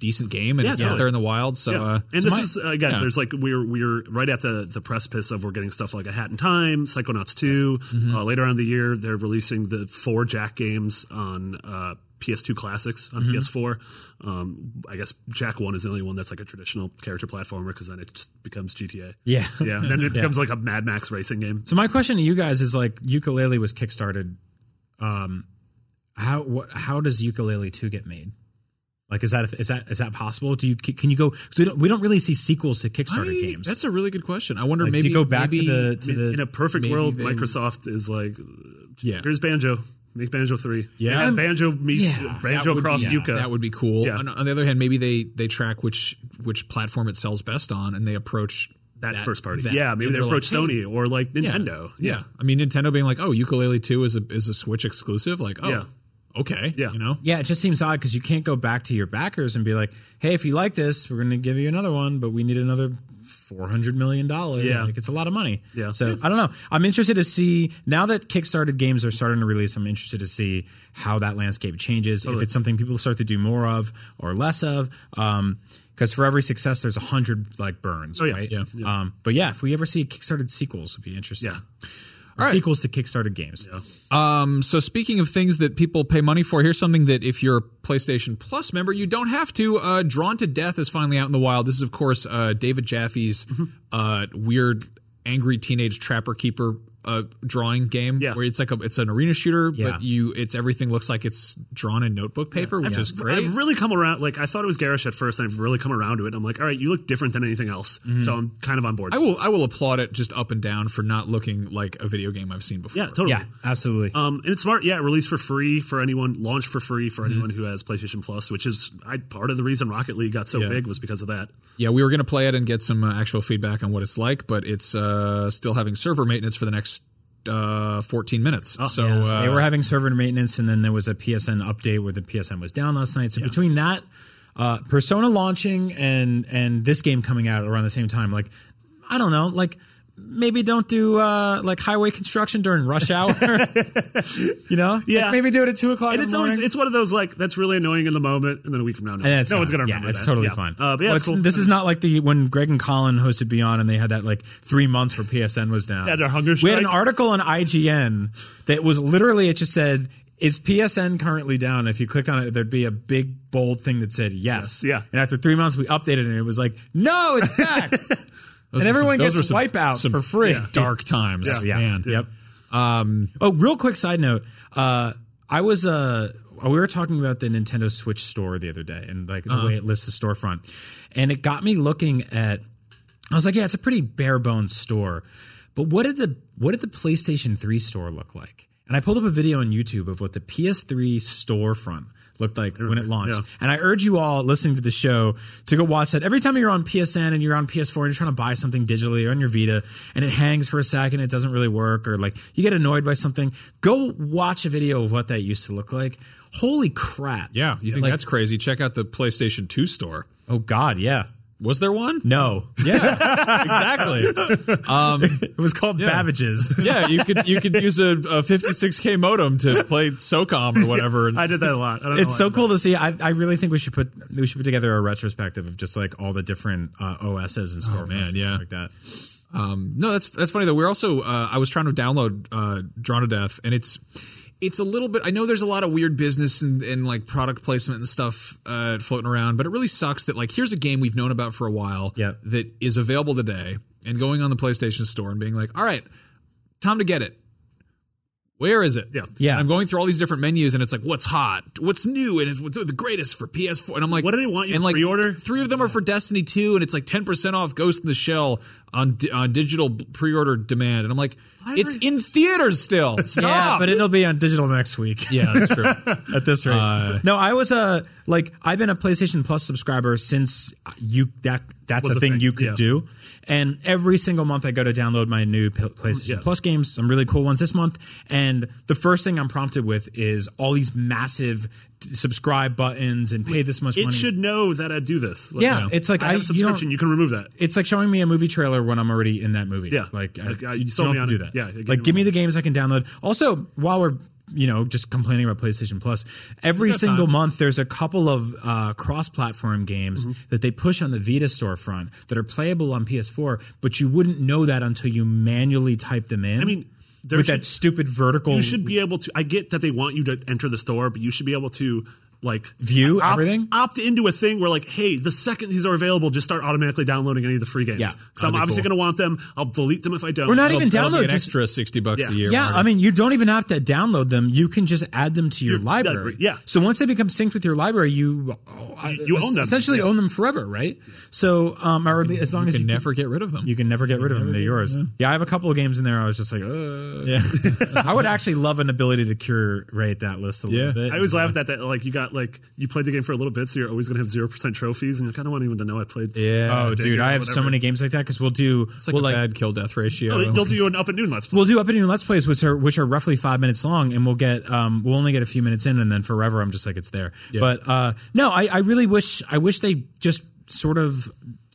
decent game and Yeah, it's out there in the wild. So Yeah. uh, and so this my- is again, yeah. there's like we're we're right at the the precipice of we're getting stuff like a Hat in Time, Psychonauts 2 Mm-hmm. Uh, later on in the year, they're releasing the four Jak games on uh, PS2 classics on Mm-hmm. PS4. Um, I guess Jak One is the only one that's like a traditional character platformer because then it just becomes GTA. Yeah. [laughs] yeah. And then it becomes like a Mad Max racing game. So my question to you guys is like Yooka-Laylee was kickstarted. Um, how what how does Yooka-Laylee two get made? Like is that is that is that possible? Do you can you go? So we don't we don't really see sequels to Kickstarter I- games. That's a really good question. I wonder like, maybe do you go back maybe, to the to the in a perfect world, they- Microsoft is like, Yeah. here's Banjo. Make Banjo three. Yeah. And Banjo meets Yeah, Banjo That would- cross yeah, Yooka. That would be cool. Yeah. On, on the other hand, maybe they they track which which platform it sells best on, and they approach that, first party. that. Yeah, maybe they they're approach like, hey, Sony or like yeah, Nintendo. Yeah. I mean Nintendo being like, oh, Yooka-Laylee Two is a is a Switch exclusive. Like, oh, Yeah. okay, Yeah. you know, yeah, it just seems odd because you can't go back to your backers and be like, "Hey, if you like this, we're going to give you another one, but we need another four hundred million dollars." Yeah. like it's a lot of money. Yeah. So I don't know. I'm interested to see now that Kickstarted games are starting to release. I'm interested to see how that landscape changes. If it's something people start to do more of or less of. Um, because for every success, there's a hundred like burns, Oh, yeah. right? Yeah. Um, but yeah, if we ever see Kickstarted sequels, it'd be interesting. Yeah. Or Sequels to Kickstarted games. Um, so speaking of things that people pay money for, here's something that if you're a PlayStation Plus member, you don't have to. Uh, Drawn to Death is finally out in the wild. This is, of course, uh, David Jaffe's Mm-hmm. uh, weird, angry teenage trapper keeper uh, drawing game, Yeah. where it's like a it's an arena shooter, Yeah. but you it's everything looks like it's drawn in notebook paper, which is great. I've really come around. Like I thought it was garish at first, and I've really come around to it. I'm like, all right, you look different than anything else, so I'm kind of on board. I will I will applaud it just up and down for not looking like a video game I've seen before. Yeah, totally. Yeah, absolutely. Um, and it's smart. Yeah, released for free for anyone, launched for free for anyone who has PlayStation Plus, which is I, part of the reason Rocket League got so Yeah. big was because of that. Yeah, we were going to play it and get some uh, actual feedback on what it's like, but it's uh, still having server maintenance for the next uh, 14 minutes. so uh, they were having server maintenance, and then there was a PSN update where the PSN was down last night. So between that, uh, Persona launching and and this game coming out around the same time, like I don't know, like maybe don't do uh, like highway construction during rush hour. [laughs] you know, Like, Yeah. maybe do it at two o'clock. And in it's always it's one of those like that's really annoying in the moment, and then a week from now, no, no one's gonna yeah, remember it's that. totally Yeah. fine. Uh, but yeah, Well, it's cool. This is not like the when Greg and Colin hosted Beyond and they had that like three months where PSN was down. Yeah, their hunger We had an article on IGN that was literally it just said. Is PSN currently down? If you clicked on it, there'd be a big bold thing that said yes. Yeah. And after three months, we updated it and it was like, no, it's back. [laughs] those and were some- everyone gets were a some- wipeout for free. Dark times. Yeah. Man. Yep. Um, oh, real quick side note. Uh, I was uh, we were talking about the Nintendo Switch store the other day and like the way it lists the storefront, and it got me looking at. I was like, yeah, it's a pretty bare bones store, but what did the what did the PlayStation Three store look like? And I pulled up a video on YouTube of what the PS3 storefront looked like when it launched. Yeah. And I urge you all listening to the show to go watch that. Every time you're on PSN and you're on PS4 and you're trying to buy something digitally or on your Vita and it hangs for a second, it doesn't really work, or like you get annoyed by something, go watch a video of what that used to look like. Holy crap. Yeah. You think Like- that's crazy? Check out the PlayStation 2 store. Oh God, yeah. Was there one? No, [laughs] Yeah, exactly. Um, it was called Babbage's. [laughs] yeah, you could you could use a, a 56k modem to play SOCOM or whatever. [laughs] I did that a lot. I don't It's so cool to see. I, I really think we should put we should put together a retrospective of just like all the different uh, OSs and storefronts man, and yeah. stuff like that. Um, no, that's that's funny though. We're also uh, I was trying to download uh, Drawn to Death, and it's it's a little bit. I know there's a lot of weird business and, and like product placement and stuff uh, floating around, but it really sucks that like here's a game we've known about for a while Yep. that is available today, and going on the PlayStation Store and being like, all right, time to get it. Where is it? Yeah. Yeah. And I'm going through all these different menus, and it's like, what's hot, what's new, and it's the greatest for PS4. And I'm like, What do they want you and to like, pre-order? Three of them are for Destiny 2, and it's like 10% off Ghost in the Shell on on digital pre-order demand. And I'm like, it's in theaters still. [laughs] Stop. Yeah, but it'll be on digital next week. yeah, that's true. [laughs] at this rate. Uh, no, I was a like I've been a PlayStation Plus subscriber since uh, you that that's a a thing, thing, you could yeah. do. And every single month I go to download my new PlayStation Yeah. Plus games, some really cool ones this month. And the first thing I'm prompted with is all these massive subscribe buttons and pay this much It money. It should know that I do this. Like, Yeah, you know, it's like I have you a subscription. don't- You, can remove that. it's like showing me a movie trailer when I'm already in that movie. Yeah. like, I, Like, uh, you you sold don't me have to on do that. Yeah, like give me the games I can download. Also, while we're you know just complaining about PlayStation Plus, every single time. month there's a couple of uh, cross-platform games Mm-hmm. that they push on the Vita storefront that are playable on PS4, but you wouldn't know that until you manually type them in. I mean, with should- that stupid vertical. You should be able to. I get that they want you to enter the store, but you should be able to like View opt, everything? Opt into a thing where like, hey, the second these are available, just start automatically downloading any of the free games. Yeah, because I'm obviously cool. going to want them. I'll delete them if I don't. We're not even That'll be download. an just- extra 60 bucks Yeah. a year. Yeah, I mean, you don't even have to download them. You can just add them to your You- library. yeah. So once they become synced with your library, you oh, You own them. Essentially, Yeah. own them forever, right? So, um, or the- as long as you as can you never get rid of them. you can never get rid of them. They're yours. Yeah. I have a couple of games in there. I was just like, uh. yeah. I would actually love an ability to curate that list a Yeah. little bit. I always laugh at that. That like you got like you played the game for a little bit, so you're always going to have zero percent trophies, and you kind of want even to know I played. Yeah. Oh, dude, I have so many games like that because we'll do It's like we'll a like bad kill death ratio. Oh, They'll do an up and noon let's play. we'll do up and new let's plays which are which are roughly five minutes long and we'll get um we'll only get a few minutes in and then forever i'm just like it's there but uh no I, I really wish i wish they just sort of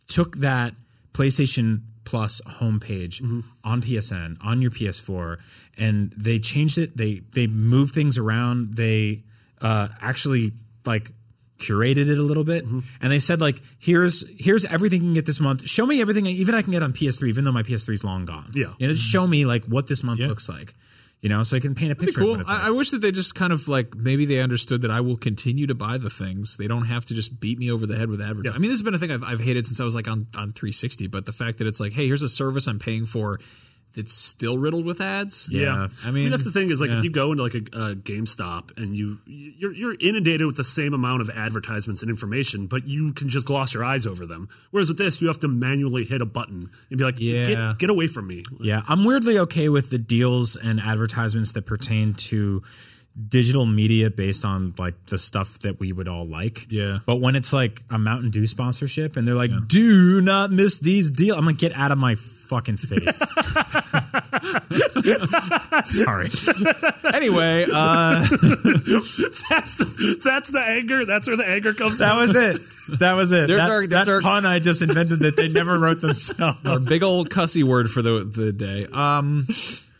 took that playstation plus homepage on psn on your ps4 and they changed it they they moved things around they uh actually like curated it a little bit and they said like here's here's everything you can get this month show me everything even i can get on ps3 even though my ps3 is long gone Yeah. you know just show me like what this month looks like you know so i can paint a That'd picture of cool. it's like. I, I wish that they just kind of like maybe they understood that I will continue to buy the things. They don't have to just beat me over the head with advertising. I mean, this has been a thing I've, I've hated since I was like on, on 360. But the fact that it's like, hey, here's a service I'm paying for that's still riddled with ads. Yeah, I mean, that's the thing is like yeah. if you go into like a, a GameStop and you you're you're inundated with the same amount of advertisements and information, but you can just gloss your eyes over them. Whereas with this, you have to manually hit a button and be like, Yeah. get, get away from me. yeah i'm weirdly okay with the deals and advertisements that pertain to digital media based on like the stuff that we would all like Yeah. but when it's like a mountain dew sponsorship and they're like do not miss these deals i'm like get out of my fucking face [laughs] sorry anyway, uh, [laughs] That's the, that's the anger. That's where the anger comes. that from. was it that was it There's that, our- there's that our- pun i just invented that they never wrote themselves [laughs] our big old cussy word for the the day. Um,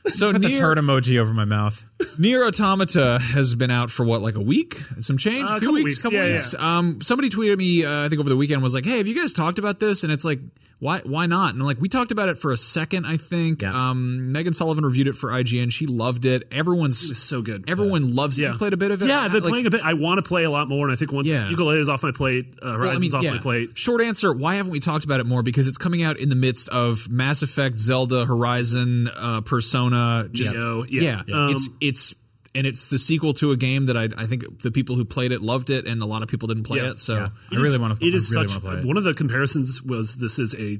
so Put the near, turd emoji over my mouth Nier Automata has been out for what, like a week? Some change? Uh, a a few weeks? weeks, couple yeah, weeks. Um, somebody tweeted me, uh, I think over the weekend, was like, "Hey, have you guys talked about this?" And it's like, why? Why not? And I'm like, we talked about it for a second, I think. Yeah. Um, Megan Sullivan reviewed it for IGN. She loved it. Everyone's It's so good. Everyone loves it. Yeah. You played a bit of it. Yeah, I've been Like, playing a bit. I want to play a lot more, and I think once Yeah. ukulele is off my plate, uh, Horizon's Well, I mean, off yeah. my plate. Short answer: Why haven't we talked about it more? Because it's coming out in the midst of Mass Effect, Zelda, Horizon, uh, Persona. Just Nioh, yeah, yeah. Um, it's it's and it's the sequel to a game that I I think the people who played it loved it, and a lot of people didn't play Yeah. it. So Yeah. I really want to. It is I really such. play it. One of the comparisons was this is a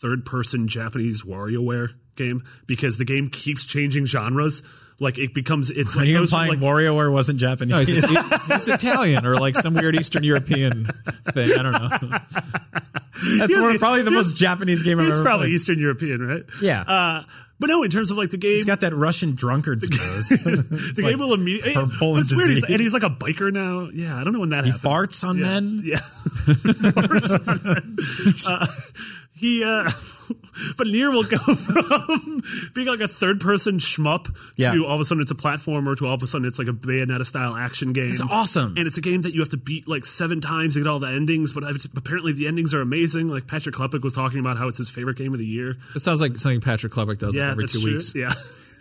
third-person Japanese WarioWare game because the game keeps changing genres. Like it becomes. It's Are like you implying like, WarioWare wasn't Japanese? No, he's, [laughs] he's Italian or like some weird Eastern European thing. I don't know. That's Here's one, probably the most Japanese game I've ever. It's probably played. Eastern European, right? Yeah. Uh, But no, in terms of like the game, He's got that Russian drunkard's [laughs] nose. [laughs] the game will immediately. It's weird, he's, and he's like a biker now. Yeah, I don't know when that he happened. farts on yeah. men. Yeah. [laughs] Farts on men. Uh, he, uh, [laughs] but Nier will go [laughs] from being like a third person shmup Yeah. to all of a sudden it's a platformer to all of a sudden it's like a Bayonetta style action game. It's awesome. And it's a game that you have to beat like seven times to get all the endings, but I've- apparently the endings are amazing. Like Patrick Klepek was talking about how it's his favorite game of the year. It sounds like something Patrick Klepek does Yeah, every two true. weeks. Yeah.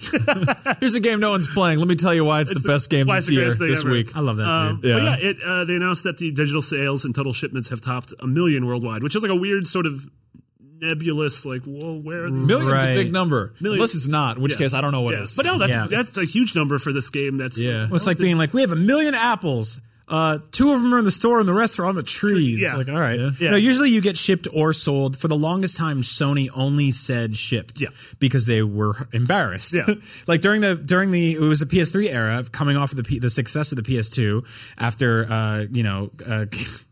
[laughs] Here's a game no one's playing. Let me tell you why it's, It's the best game this year, this ever. week. I love that Um, dude. But Yeah. yeah, it, uh, they announced that the digital sales and total shipments have topped a million worldwide, which is like a weird sort of nebulous, like, whoa, where are these? Millions Right. a big number. Millions. Unless it's not, in which Yeah. case I don't know what Yeah. is. But no, that's Yeah. that's a huge number for this game. That's Yeah. Well, it's like being like, we have a million apples. Uh, two of them are in the store and the rest are on the trees. Yeah. Like, all right. Yeah. No, usually you get shipped or sold. For the longest time, Sony only said shipped. Yeah. Because they were embarrassed. Yeah. [laughs] like during the during the it was the PS3 era coming off of the P, the success of the PS2 after uh you know uh, [laughs]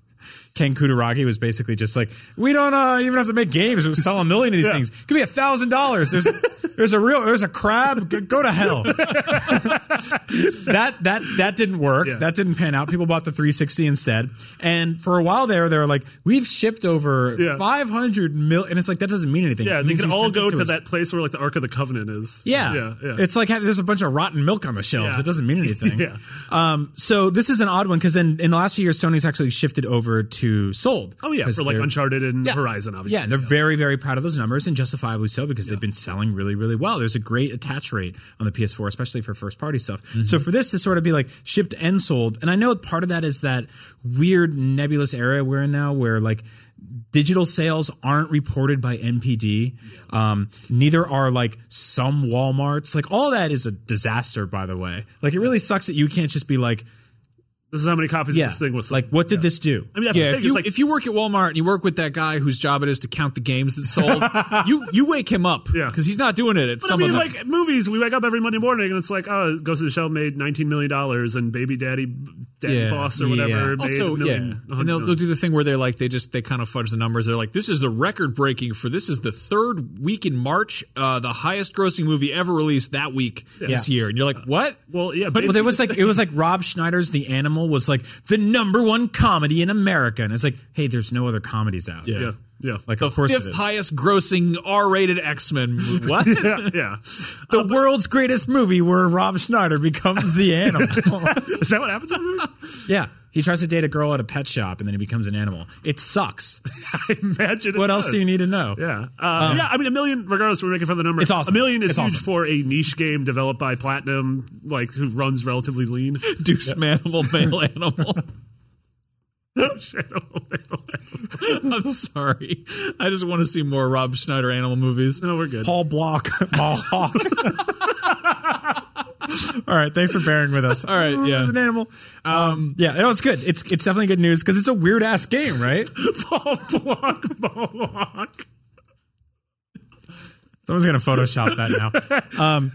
Ken Kutaragi was basically just like, we don't uh, even have to make games. We sell a million of these [laughs] Yeah. things. Give me a thousand dollars. There's there's a real there's a crab. Go, to hell. [laughs] that that that didn't work. Yeah. That didn't pan out. People bought the 360 instead. And for a while there, they were like, we've shipped over Yeah. 500 mil, and it's like that doesn't mean anything. yeah, they can all go to us. that place where like the Ark of the Covenant is. Yeah. yeah, yeah. It's like there's a bunch of rotten milk on the shelves. It doesn't mean anything. [laughs] Yeah. Um, so this is an odd one because then in the last few years, Sony's actually shifted over to sold. oh yeah, for like Uncharted and Yeah. Horizon, obviously. Yeah, and they're very, very proud of those numbers, and justifiably so because they've been selling really, really well. There's a great attach rate on the PS4, especially for first party stuff. Mm-hmm. So for this to sort of be like shipped and sold, and I know part of that is that weird nebulous era we're in now, where like digital sales aren't reported by NPD. Um, neither are like some WalMarts. Like all that is a disaster, by the way. Like it really sucks that you can't just be like, This is how many copies yeah, of this thing was. sold. like what did this do? I mean, that's Yeah, if you, like, if you work at Walmart and you work with that guy whose job it is to count the games that sold, [laughs] you you wake him up Yeah. because he's not doing it at But I mean, of them. like movies, we wake up every Monday morning and it's like, oh, it goes to the shelf, made nineteen million dollars, and Baby Daddy, Daddy Yeah. Boss or Yeah. whatever. made also, million, yeah, and they'll, they'll do the thing where they're like they just they kind of fudge the numbers. They're like, this is the record breaking for this is the third week in March, uh, the highest grossing movie ever released that week this Yeah. year, and you're like, what? Well, yeah, But Baby there was like it was like Rob Schneider's The Animal was like the number one comedy in America, and it's like, hey, there's no other comedies out. yeah, yeah, Like The of course it fifth highest grossing R-rated X-Men. movie. [laughs] What? yeah, yeah. the world's greatest movie where Rob Schneider becomes the [laughs] animal. Is that what happens in the movie? yeah, he tries to date a girl at a pet shop, and then he becomes an animal. It sucks. [laughs] I imagine. it what else does. do you need to know? Yeah, uh, yeah. I mean, a million. Regardless, we're making fun of the number. It's awesome. A million is It's huge awesome. for a niche game developed by Platinum, like who runs relatively lean. [laughs] Deuce manimal [laughs] male animal. I'm sorry. I just want to see more Rob Schneider animal movies. no, we're good. Paul Block, Paul Hawk. All right, thanks for bearing with us. [laughs] All right, yeah. As an animal. Um, yeah, no, it's good. It's it's definitely good news because it's a weird ass game, right? [laughs] Block, Block. Someone's gonna Photoshop that now. Um,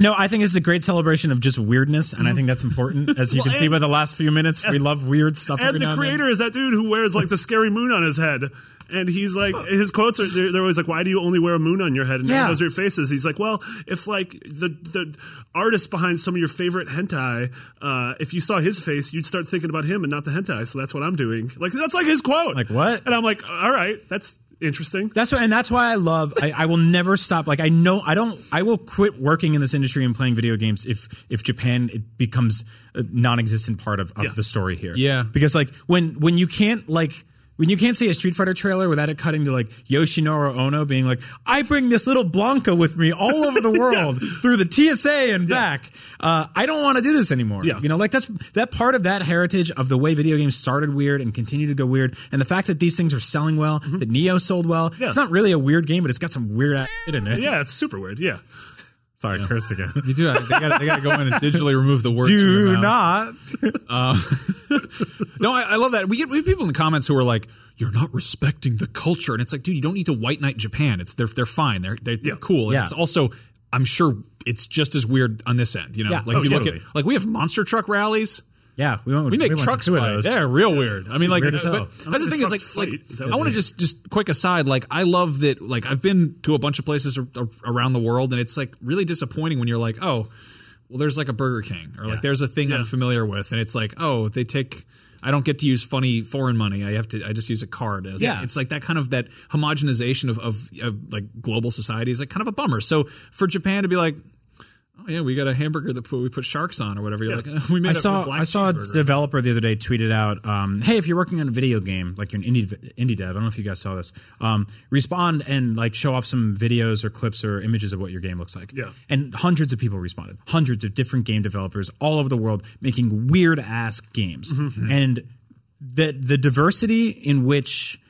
no, I think it's a great celebration of just weirdness, and I think that's important. As you Well, can see and- by the last few minutes, we love weird stuff. every And now the and then. creator is that dude who wears like the scary moon on his head. And he's like, his quotes are, they're, they're always like, why do you only wear a moon on your head? And Yeah. yeah. those are your faces. He's like, well, if like the, the artist behind some of your favorite hentai, uh, if you saw his face, you'd start thinking about him and not the hentai. So that's what I'm doing. Like, that's like his quote. Like, what? And I'm like, all right, that's interesting. That's why, and that's why I love. I, I will never stop. Like I know, I don't. I will quit working in this industry and playing video games if if Japan it becomes a non-existent part of, of Yeah. the story here. Yeah. because like when when you can't like. When you can't see a Street Fighter trailer without it cutting to like Yoshinori Ono being like, I bring this little Blanka with me all over the [laughs] world through the TSA and back. Uh, I don't want to do this anymore. Yeah. You know, like that's that part of that heritage of the way video games started weird and continue to go weird. And the fact that these things are selling well, that Nioh sold well. Mm-hmm. Yeah. It's not really a weird game, but it's got some weird ass shit in it. Yeah, it's super weird. Yeah. Sorry, cursed again. You do. They got to go in and digitally remove the words. [laughs] Do not. Uh, [laughs] no, I, I love that. We get we have people in the comments who are like, "You're not respecting the culture," and it's like, dude, you don't need to white knight Japan. It's they're they're fine. They're they're, they're Yeah. cool. And Yeah. it's also, I'm sure it's just as weird on this end. You know, Yeah. like Oh, you look at like we have monster truck rallies. Yeah, we went. We make went to trucks two of fight. those. They're real weird. I mean, like, Weird as hell. but that's the thing is like, Trucks like. Is I want to just just quick aside. Like, I love that. Like, I've been to a bunch of places ar- ar- around the world, and it's like really disappointing when you're like, oh, well, there's like a Burger King, or like there's a thing I'm familiar with, and it's like, oh, they take. I don't get to use funny foreign money. I have to. I just use a card. It's Yeah. like, it's like that kind of that homogenization of, of of like global society is like kind of a bummer. So for Japan to be like, oh yeah, we got a hamburger that put, we put sharks on or whatever. You're like, "Uh, [laughs] we made I a saw black I saw a developer the other day tweeted out, um, "Hey, if you're working on a video game, like you're an indie indie dev, I don't know if you guys saw this, um, respond and like show off some videos or clips or images of what your game looks like." Yeah. and hundreds of people responded, hundreds of different game developers all over the world making weird ass games, and the the diversity in which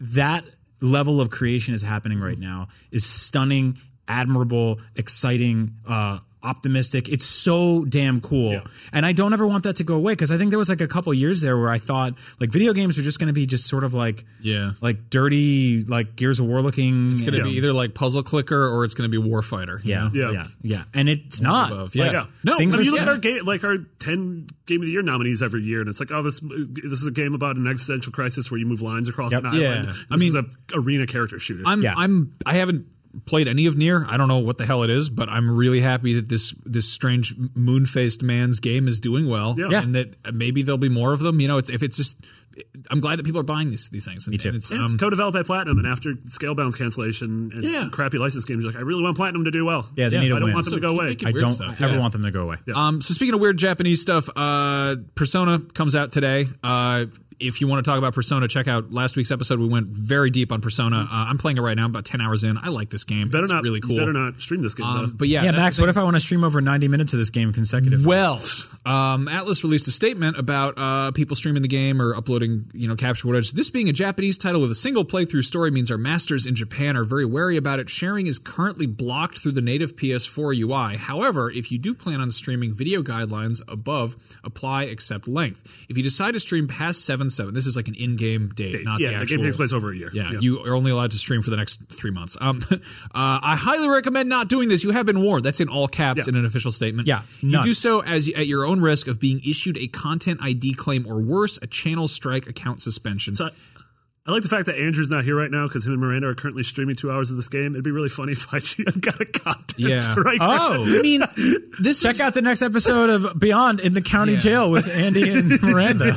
that level of creation is happening right now is stunning, admirable, exciting, uh, optimistic. It's so damn cool. And I don't ever want that to go away because I think there was like a couple years there where I thought like video games are just going to be just sort of like Yeah. like dirty like Gears of War looking. It's going to be either like puzzle clicker or it's going to be warfighter. you yeah, yeah, Yeah. yeah, And it's not. above. Yeah. Yeah. No, Things I mean, you look at our game, like our ten game of the year nominees every year, and it's like, oh, this this is a game about an existential crisis where you move lines across Yep. an island. Yeah. This I mean- is a arena character shooter. I'm Yeah. I'm I haven't played any of Nier. I don't know what the hell it is, but I'm really happy that this this strange moon faced man's game is doing well. Yeah. Yeah. and that maybe there'll be more of them. You know, it's if it's just. I'm glad that people are buying these these things. And, Me too. and it's, And it's um, co-developed by Platinum, and after Scalebound's cancellation and Yeah. some crappy license games, you're like, I really want Platinum to do well. Yeah, they Yeah, need a I don't win. want them to go away. I weird don't stuff, ever yeah. want them to go away. Um, so speaking of weird Japanese stuff, uh, Persona comes out today. Uh, if you want to talk about Persona, check out last week's episode. We went very deep on Persona. Uh, I'm playing it right now. I'm about ten hours in. I like this game. Better it's not really cool. Better not stream this game. Um, but yeah, Yeah, Max. the What if I want to stream over 90 minutes of this game consecutively? Well, um, Atlus released a statement about uh, people streaming the game or uploading, you know, capture footage. This being a Japanese title with a single playthrough story means our masters in Japan are very wary about it. Sharing is currently blocked through the native PS4 UI. However, if you do plan on streaming, video guidelines above apply except length. If you decide to stream past seven seven, this is like an in-game date, not yeah, the the actual. game takes place over a year. Yeah, you are only allowed to stream for the next three months. Um, [laughs] uh, I highly recommend not doing this. You have been warned. That's in all caps Yeah. in an official statement. Yeah, you do so as at your own risk of being issued a content ID claim or worse, a channel strike, account suspension. So I, I like the fact that Andrew's not here right now because him and Miranda are currently streaming two hours of this game. It'd be really funny [laughs] if IGN [laughs] got a content Yeah. [laughs] strike. Oh, I mean, this check is, out the next episode of Beyond in the county Yeah. jail with Andy and Miranda.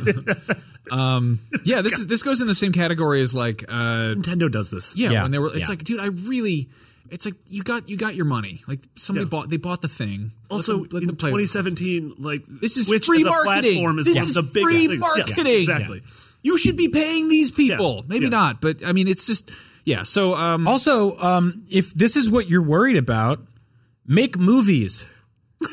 um, yeah. This is this goes in the same category as like, uh, Nintendo does this. yeah, Yeah. when they were. It's Yeah. like, dude, I really. It's like you got you got your money. Like somebody bought they bought the thing. Let Also, them- let in them play 2017, like This is Switch free marketing. platform is this is the free marketing. Exactly. You should be paying these people. Yeah, Maybe yeah. not, but I mean, it's just yeah. So um, Also, um, if this is what you're worried about, make movies. [laughs]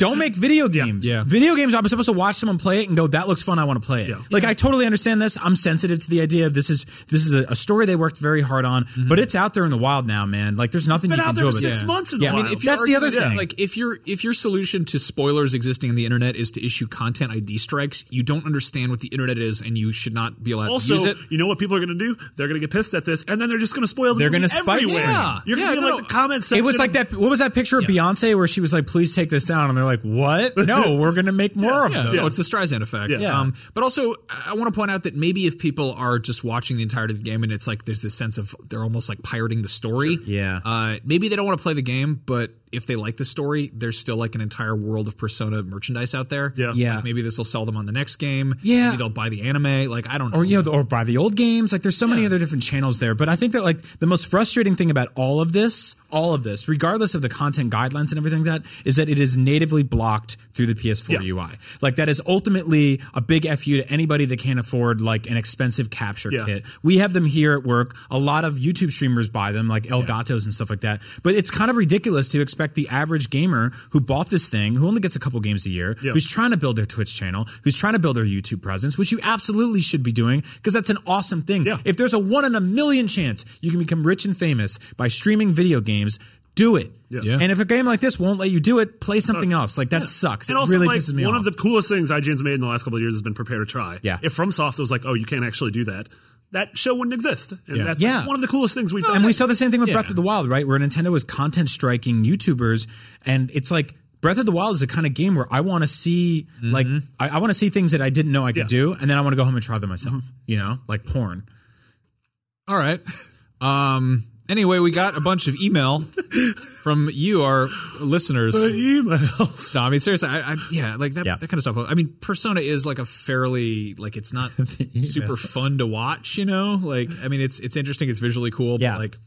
Don't make video games. Yeah. Video games, I'm supposed to watch someone play it and go, that looks fun, I want to play it. Yeah. Like, I totally understand this. I'm sensitive to the idea of this is this is a, a story they worked very hard on, mm-hmm. but it's out there in the wild now, man. Like, there's nothing Been you out can there do for about it. six Yeah. months in Yeah, the I mean, wild. if you're That's the other thing. Like if your if your solution to spoilers existing on the internet is to issue content ID strikes, you don't understand what the internet is, and you should not be allowed also, to use it. you know what people are going to do? They're going to get pissed at this, and then they're just going to spoil the They're movie gonna spike everywhere. Yeah. You're going Yeah, to no, like no. the comment section. It was like that. What was that picture of Beyonce where she was like, "Please take this down," and they're like, "What? No, [laughs] we're gonna make more of Yeah, them." no, it's the Streisand effect. Yeah. Um, but also, I want to point out that maybe if people are just watching the entirety of the game and it's like there's this sense of they're almost like pirating the story. Yeah. Uh, maybe they don't want to play the game, but if they like the story, there's still like an entire world of Persona merchandise out there. Yeah. Yeah. Like, maybe this will sell them on the next game. Yeah. Maybe they'll buy the anime. Like I don't know. or you know, or buy the old games. Like there's so many other different channels there. But I think that like the most frustrating thing about all of this, all of this, regardless of the content guidelines and everything like that, is that it is natively blocked through the PS4 Yeah. UI. Like that is ultimately a big fu to anybody that can't afford like an expensive capture Yeah. kit. We have them here at work. A lot of YouTube streamers buy them, like El Gatos and stuff like that. But it's kind of ridiculous to expect the average gamer who bought this thing, who only gets a couple games a year, Yeah. who's trying to build their Twitch channel, who's trying to build their YouTube presence, which you absolutely should be doing because that's an awesome thing. Yeah. If there's a one in a million chance you can become rich and famous by streaming video games, do it. Yeah. And if a game like this won't let you do it, play something else. Like that sucks. And it also, really like, pisses me one off. of the coolest things IGN's made in the last couple of years has been Prepare to Try. Yeah. If FromSoft was like, oh, you can't actually do that, that show wouldn't exist. And Yeah. that's Yeah. one of the coolest things we've done. and we saw the same thing with Yeah. Breath of the Wild, right? Where Nintendo was content striking YouTubers, and it's like Breath of the Wild is the kind of game where I want to see like I, I want to see things that I didn't know I could Yeah. do, and then I want to go home and try them myself. You know, like porn. All right. [laughs] Um. Anyway, we got a bunch of email from you, our listeners. Emails. No, I mean seriously, I, I, yeah, like that, Yeah. that kind of stuff. I mean, Persona is like a fairly like it's not [laughs] super fun to watch, you know. Like, I mean, it's it's interesting, it's visually cool, Yeah. but like,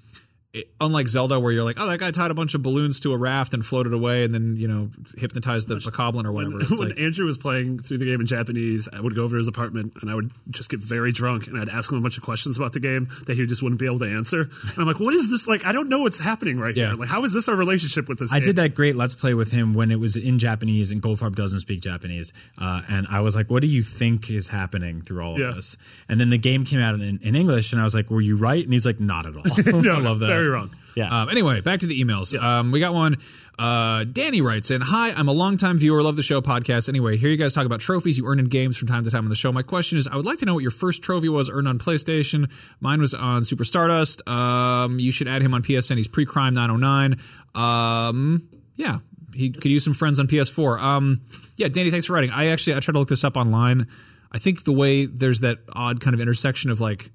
it, unlike Zelda, where you're like, oh, that guy tied a bunch of balloons to a raft and floated away, and then you know hypnotized the bokoblin or whatever. It's [laughs] when like, Andrew was playing through the game in Japanese, I would go over to his apartment and I would just get very drunk and I'd ask him a bunch of questions about the game that he just wouldn't be able to answer. And I'm like, what is this? Like, I don't know what's happening right Yeah. here. Like, how is this our relationship with this I game? did that great Let's Play with him when it was in Japanese and Goldfarb doesn't speak Japanese. Uh, and I was like, what do you think is happening through all of Yeah. this? And then the game came out in, in English and I was like, were you right? And he's like, not at all. [laughs] [laughs] No, I love that. Very wrong. yeah. Um, anyway, back to the emails. Um, we got one. Uh, Danny writes in, Hi, I'm a longtime viewer, love the show podcast. Anyway, here you guys talk about trophies you earn in games from time to time on the show. My question is, I would like to know what your first trophy was earned on PlayStation. Mine was on Super Stardust. Um, you should add him on PSN. He's pre-crime 909. Um, yeah, he could use some friends on PS4. Um, yeah, Danny, thanks for writing. I actually, I tried to look this up online. I think the way there's that odd kind of intersection of like,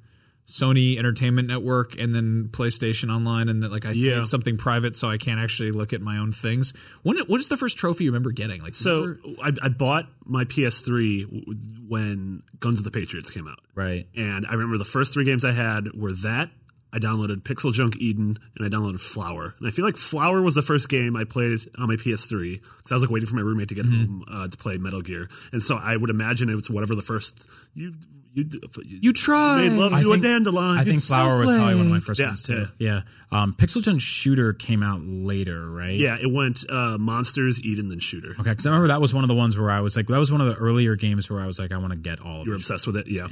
Sony Entertainment Network and then PlayStation Online, and that like I Yeah. it's something private, so I can't actually look at my own things. When what is the first trophy you remember getting? Like So I, I bought my PS3 when Guns of the Patriots came out. right. And I remember the first three games I had were that. I downloaded Pixel Junk Eden and I downloaded Flower. And I feel like Flower was the first game I played on my PS3 because I was like waiting for my roommate to get home uh, to play Metal Gear. And so I would imagine it was whatever the first you you you try. made love I to a dandelion. I think Flower was probably one of my first Yeah, ones too. Yeah. Um, Pixel Junk Shooter came out later, right? Yeah, it went uh, Monsters, Eden, then Shooter. Okay, because I remember that was one of the ones where I was like, that was one of the earlier games where I was like, I want to get all of You're obsessed with it, yeah,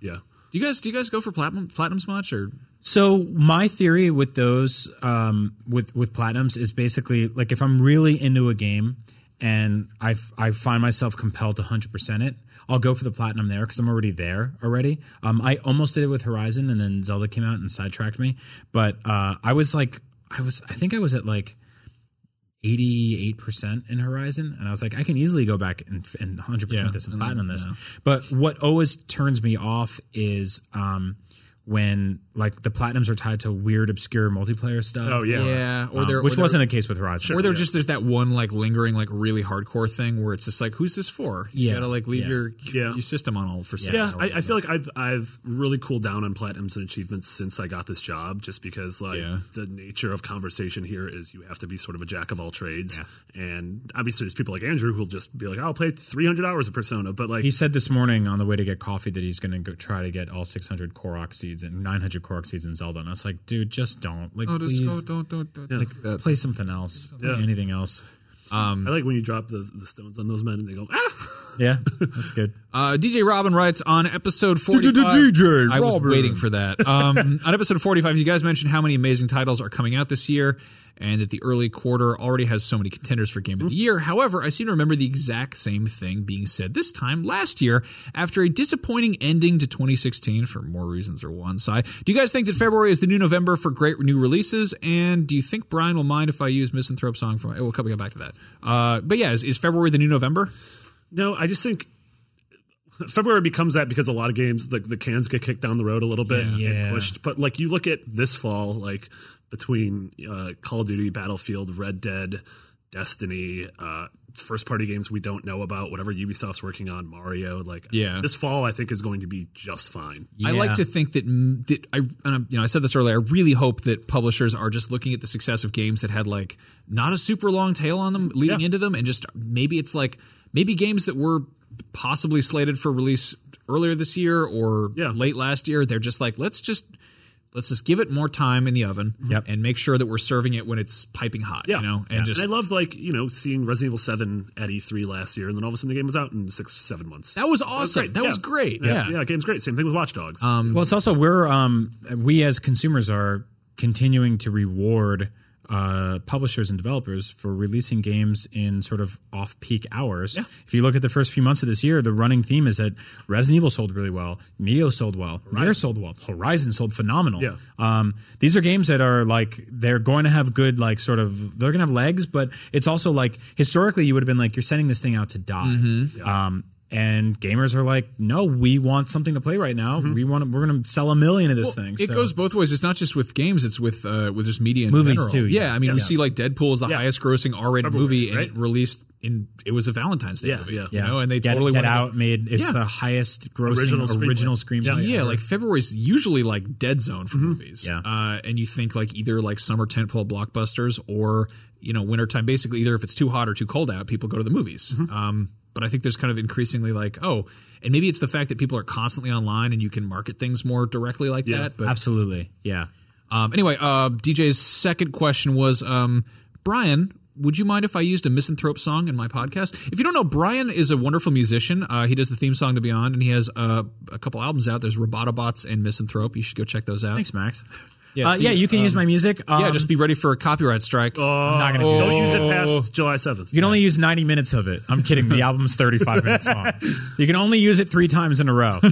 yeah. do you guys do you guys go for platinum platinums much or So my theory with those, um, with with platinums, is basically like if I'm really into a game and I I find myself compelled to hundred percent it, I'll go for the platinum there because I'm already there already. Um, I almost did it with Horizon, and then Zelda came out and sidetracked me. But uh, I was like, I was, I think I was at like. 88% in Horizon and I was like I can easily go back and, and 100% Yeah. this and platinum this but what always turns me off is um when like the platinums are tied to weird obscure multiplayer stuff Oh yeah, yeah or um, there which or wasn't the case with Horizon or there just there's that one like lingering like really hardcore thing where it's just like who's this for? You Yeah. gotta like leave Yeah. your Yeah. your system on all for six Yeah, hours. I, I feel like I've I've really cooled down on platinums and achievements since I got this job, just because like Yeah. the nature of conversation here is you have to be sort of a jack of all trades, and obviously there's people like Andrew who'll just be like, "I'll play 300 hours of Persona," but like he said this morning on the way to get coffee that he's going to go try to get all 600 Korok seeds and 900 Korok seeds in Zelda and I was like dude just don't like Oh, just please go, don't, don't, don't. Like that. play something else play Yeah. anything else I like when you drop the, the stones on those men and they go, "Ah." yeah [laughs] that's good Uh, DJ Robin writes on episode 45. DJ I was Robin. waiting for that. Um, [laughs] on episode 45, you guys mentioned how many amazing titles are coming out this year and that the early quarter already has so many contenders for Game of the Year. However, I seem to remember the exact same thing being said this time last year after a disappointing ending to 2016 for more reasons or one side. Do you guys think that February is the new November for great new releases? And do you think Brian will mind if I use Misanthrope song from? We'll come back to that. Uh, but yeah, is, is February the new November? No, I just think February becomes that because a lot of games the, the cans get kicked down the road a little bit Yeah. and pushed. But like you look at this fall, like between uh, Call of Duty, Battlefield, Red Dead, Destiny, uh, first party games we don't know about, whatever Ubisoft's working on, Mario. Like Yeah. this fall, I think is going to be just fine. I like to think that, that I, and I'm- you know, I said this earlier. I really hope that publishers are just looking at the success of games that had like not a super long tail on them leading Yeah. into them, and just maybe it's like maybe games that were possibly slated for release earlier this year or Yeah. late last year. They're just like let's just let's just give it more time in the oven Yep. and make sure that we're serving it when it's piping hot. Yeah, you know, and just I loved like you know seeing Resident Evil Seven at E3 last year, and then all of a sudden the game was out in six seven months. that was awesome. That was great. Yeah. yeah, game's great. Same thing with Watch Dogs. Um, Well, it's also we're um we as consumers are continuing to reward uh, publishers and developers for releasing games in sort of off-peak hours. If you look at the first few months of this year, the running theme is that Resident Evil sold really well, Nioh sold well, Nier sold well, Horizon sold phenomenal. Yeah. Um, these are games that are like they're going to have good like sort of they're going to have legs, but it's also like historically you would have been like you're sending this thing out to die. Um, and gamers are like, no, we want something to play right now. We want to, we're going to sell a million of this thing. It goes both ways. It's not just with games; it's with uh, with just media in Movies, general. too, Yeah, yeah. I mean, we Yeah. see like Deadpool is the Yeah. highest grossing R-rated February, movie, and it released in it was a Valentine's Day Yeah, movie. yeah. You Yeah. know, and they Get, totally Get went Out made it's Yeah. the highest grossing Original original, screenplay. screenplay. Yeah, Yeah, ever. like February's usually like dead zone for movies. Yeah. Uh, and you think like either like summer tentpole blockbusters or, you know, wintertime, basically either if it's too hot or too cold out, people go to the movies. Um, but I think there's kind of increasingly like, oh, and maybe it's the fact that people are constantly online and you can market things more directly like that. But absolutely. Yeah. um, anyway, uh, DJ's second question was, um, Brian, would you mind if I used a Misanthrope song in my podcast? If you don't know, Brian is a wonderful musician. Uh, he does the theme song to Beyond, and he has uh, a couple albums out. There's Robotobots and Misanthrope. You should go check those out. Thanks, Max. Yeah, uh, so yeah, you- can use my music. Um, yeah, just be ready for a copyright strike. I'm not going to do Don't that. use it past July 7th. You can only use 90 minutes of it. I'm kidding. The [laughs] album's 35 minutes long. You can only use it three times in a row. [laughs]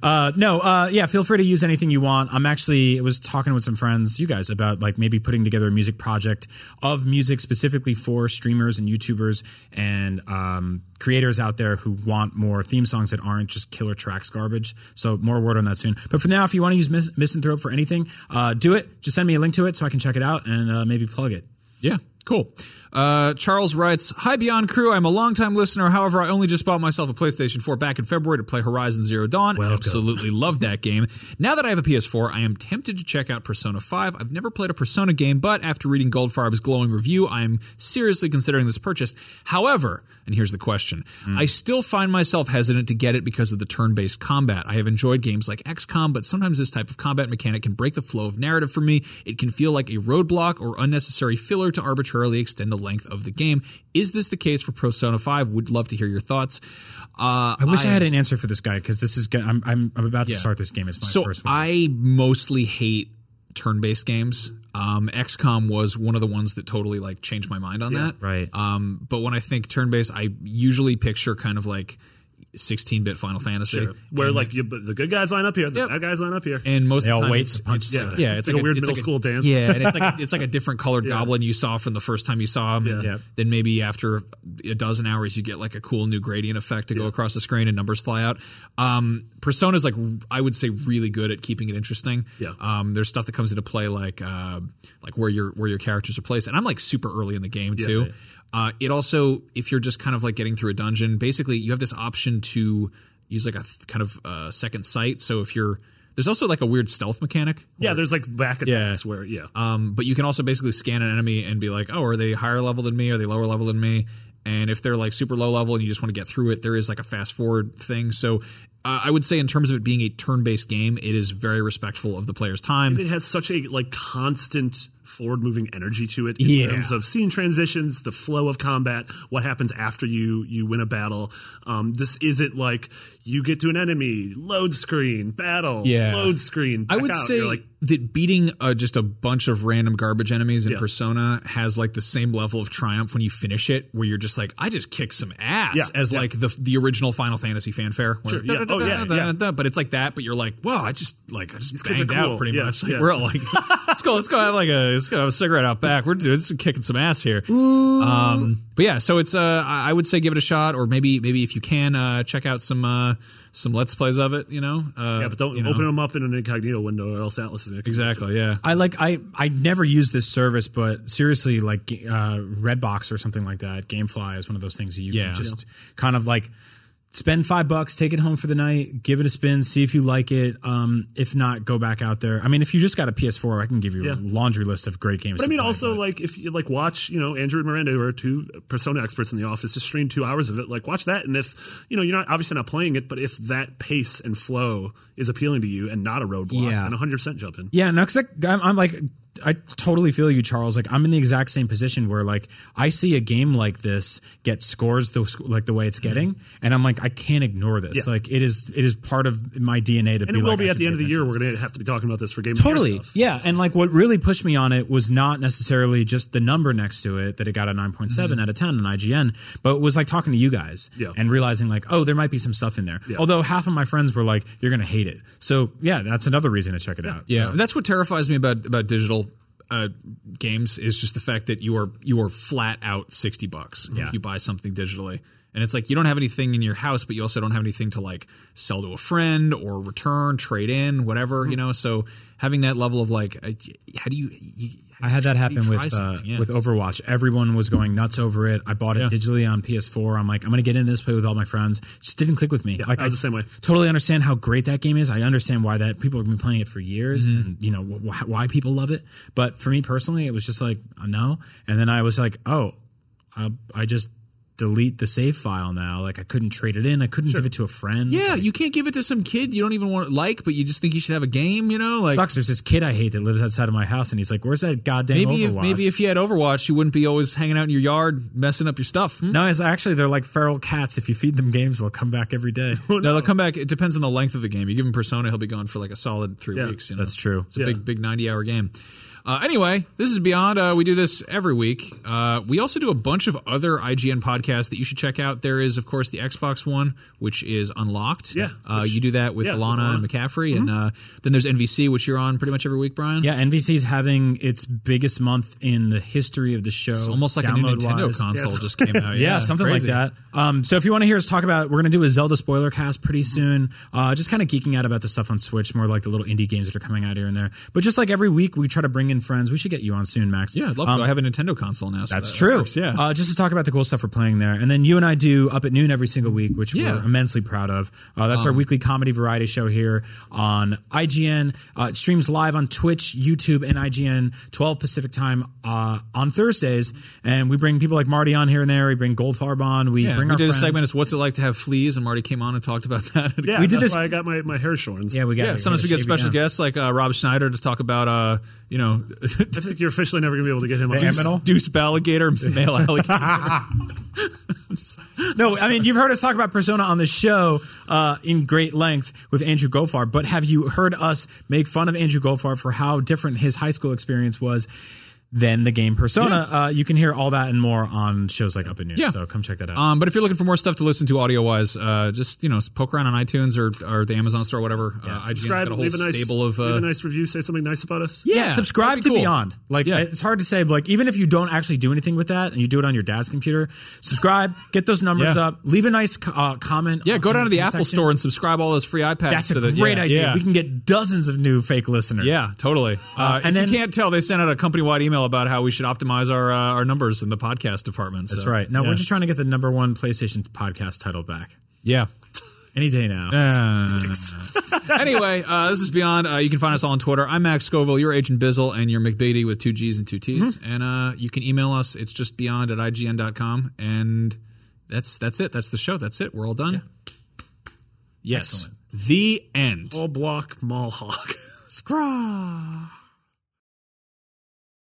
Uh, no, uh, yeah, feel free to use anything you want. I'm actually, I was talking with some friends, you guys, about like maybe putting together a music project of music specifically for streamers and YouTubers and um, creators out there who want more theme songs that aren't just killer tracks garbage. So more word on that soon. But for now, if you want to use Mis- Misanthrope for anything, uh, do it. Just send me a link to it so I can check it out and uh, maybe plug it. Yeah, cool. Uh, Charles writes, Hi Beyond Crew, I'm a longtime listener. However, I only just bought myself a PlayStation 4 back in February to play Horizon Zero Dawn. Absolutely loved that game. Now that I have a PS4, I am tempted to check out Persona 5. I've never played a Persona game, but after reading Goldfarb's glowing review, I am seriously considering this purchase. However, and here's the question, I still find myself hesitant to get it because of the turn-based combat. I have enjoyed games like XCOM, but sometimes this type of combat mechanic can break the flow of narrative for me. It can feel like a roadblock or unnecessary filler to arbitrarily extend the length of the game. Is this the case for Persona 5? Would love to hear your thoughts. Uh, I wish I, had an answer for this guy because this is good. I'm, I'm I'm about to Yeah. start this game. It's my so first one. I mostly hate turn-based games. Um, XCOM was one of the ones that totally like changed my mind on that. right. Um, but when I think turn-based, I usually picture kind of like 16-bit Final Fantasy. Where like you, the good guys line up here, the Yep. bad guys line up here. And most They of all the time wait it's, to punch it's- together. yeah, it's, Like a weird it's middle school dance. Yeah, and it's like a, [laughs] it's like a different colored goblin you saw from the first time you saw him. and Yeah. Then maybe after a dozen hours, you get like a cool new gradient effect to go across the screen and numbers fly out. Um, Persona's like I would say really good at keeping it interesting. Yeah. Um, there's stuff that comes into play like uh, like where your where your characters are placed, and I'm like super early in the game too. Uh, it also, if you're just kind of like getting through a dungeon, basically you have this option to use like a th- kind of uh, second sight. So if you're there's also like a weird stealth mechanic. Yeah, there's like back attacks where yeah. Um, but you can also basically scan an enemy and be like, oh, are they higher level than me? Are they lower level than me? And if they're like super low level and you just want to get through it, there is like a fast forward thing. So uh, I would say in terms of it being a turn based game, it is very respectful of the player's time. it has such a like constant forward moving energy to it in Yeah. terms of scene transitions the flow of combat what happens after you you win a battle um, this isn't like you get to an enemy load screen battle Yeah. load screen I would out. say like that beating uh, just a bunch of random garbage enemies in Yeah. Persona has like the same level of triumph when you finish it, where you're just like, I just kicked some ass, Yeah, as like the the original Final Fantasy fanfare. Sure. Oh, yeah, But it's like that, but you're like, well, I just like I just banged out pretty much. Like. We're all like, [laughs] let's go, let's go have like a let's go have a cigarette out back. We're doing kicking some ass here. Um, but yeah, so it's uh, I I would say give it a shot, or maybe maybe if you can uh, check out some uh, some let's plays of it. You know, uh, yeah but don't you know. open them up in an incognito window or else Atlus is gonna- Exactly. Yeah. I like I I never use this service, but seriously, like uh, Redbox or something like that, GameFly is one of those things that you Yeah. can just kind of like spend five bucks, take it home for the night, give it a spin, see if you like it. Um, if not, go back out there. I mean, if you just got a PS4, I can give you Yeah. a laundry list of great games. But I mean, play, also but- like if you like watch, you know, Andrew and Miranda, who are two Persona experts in the office, just stream two hours of it. Like watch that, and if you know you're not obviously not playing it, but if that pace and flow is appealing to you and not a roadblock, Yeah. then 100 percent jump in. Yeah, no, because I'm, I'm like, I totally feel you, Charles. Like I'm in the exact same position where like I see a game like this get scores the like the way it's getting, and I'm like I can't ignore this. Yeah. Like it is it is part of my DNA to And be it will like, be at the end of the year. We're going to have to be talking about this for Game of Totally. stuff. Yeah. And like what really pushed me on it was not necessarily just the number next to it that it got a 9.7 out of 10 on IGN, but it was like talking to you guys Mm-hmm. Yeah. and realizing like, oh, there might be some stuff in there. Yeah. Although half of my friends were like, you're going to hate it. So yeah, that's another reason to check it out. Yeah, So- that's what terrifies me about about digital uh, games is just the fact that you are you are flat out sixty bucks Yeah. if you buy something digitally, and it's like you don't have anything in your house, but you also don't have anything to like sell to a friend or return, trade in, whatever Mm-hmm. you know. So having that level of like, uh, how do you? you I had that how do you happen with uh. Yeah. with Overwatch. Everyone was going nuts over it. I bought it Yeah. digitally on PS4. I'm like, I'm gonna get in this, play with all my friends. Just didn't click with me. like I was the same way. Totally understand how great that game is. I understand why that people have been playing it for years, Mm-hmm. and you know wh- why people love it. But for me personally, it was just like uh, no. And then I was like, oh, uh, I just delete the save file now. Like I couldn't trade it in. I couldn't give it to a friend. yeah, Like, you can't give it to some kid you don't even want like, but you just think you should have a game. You know, like sucks. There's this kid I hate that lives outside of my house, and he's like, "Where's that goddamn maybe if maybe if you had Overwatch, you wouldn't be always hanging out in your yard messing up your stuff. Hmm? No, it's actually they're like feral cats. If you feed them games, they'll come back every day. [laughs] No, they'll come back. It depends on the length of the game. You give him Persona, he'll be gone for like a solid three Yeah, weeks. You know? that's true. It's a Yeah. big, big ninety-hour game. Uh, anyway, this is Beyond. Uh, we do this every week. Uh, we also do a bunch of other IGN podcasts that you should check out. There is, of course, the Xbox one, which is unlocked. Yeah, uh, which- you do that with yeah, with Alana and Alana. McCaffrey, and uh, then there's NVC, which you're on pretty much every week, Brian. Yeah, NVC's having its biggest month in the history of the show. It's almost like a new Nintendo download-wise. console Yeah. just came out. [laughs] Yeah, something crazy. like that. Um, so if you want to hear us talk about, we're going to do a Zelda spoiler cast pretty soon. Uh, just kind of geeking out about the stuff on Switch, more like the little indie games that are coming out here and there. But just like every week, we try to bring in friends. We should get you on soon, Max. Yeah, I'd love Um, to. I have a Nintendo console now. So That's that true. works, Yeah. Uh, just to talk about the cool stuff we're playing there. And then you and I do Up at Noon every single week, which Yeah. Um, we're immensely proud of. Uh, that's our weekly comedy variety show here on IGN. Uh, it streams live on Twitch, YouTube, and IGN, 12 Pacific time uh, on Thursdays. And we bring people like Marty on here and there. We bring Goldfarb on. We yeah, bring we our did friends. a segment. It's what's it like to have fleas, and Marty came on and talked about [laughs] that. Yeah, We did that's this- Why I got my, my hair shorns. Yeah, we got Yeah, we sometimes we get special down. guests like uh, Rob Schneider to talk about, uh, you know, [laughs] I think you're officially never going to be able to get him on. The Eminal? Deuce Alligator, male [laughs] alligator. No, I mean you've heard us talk about Persona on the show uh, in great length with Andrew Goldfarb, but have you heard us make fun of Andrew Goldfarb for how different his high school experience was than the game Persona? Uh, you can hear all that and more on shows like Up at Noon. Yeah. So come check that out. Um, but if you're looking for more stuff to listen to audio wise, uh, just you know poke around on iTunes or, or the Amazon store, or whatever. uh, IGN's Subscribe, got a whole leave a nice, stable of. leave Uh, a nice review. Say something nice about us. yeah, yeah, subscribe that'd to cool. Beyond. Like Yeah. it's hard to say. Like even if you don't actually do anything with that and you do it on your dad's computer, subscribe, get those numbers Yeah. up, leave a nice uh, comment. yeah, go down to the Apple section. Store and subscribe all those free iPads. That's a the, great yeah, idea. Yeah. We can get dozens of new fake listeners. yeah, totally. Uh, and and if then- you can't tell, they sent out a company-wide email about how we should optimize our uh, our numbers in the podcast department. That's right. No, yeah. we're just trying to get the number one PlayStation podcast title back. yeah. Any day now. Uh, [laughs] anyway, uh, this is Beyond. Uh, you can find us all on Twitter. I'm Max Scoville. You're Agent Bizzle, and you're McBeatty with two G's and two T's. Mm-hmm. And uh, you can email us. It's just beyond at IGN.com. And that's that's it. That's the show. That's it. We're all done. Yes. The end. All block mall hawk.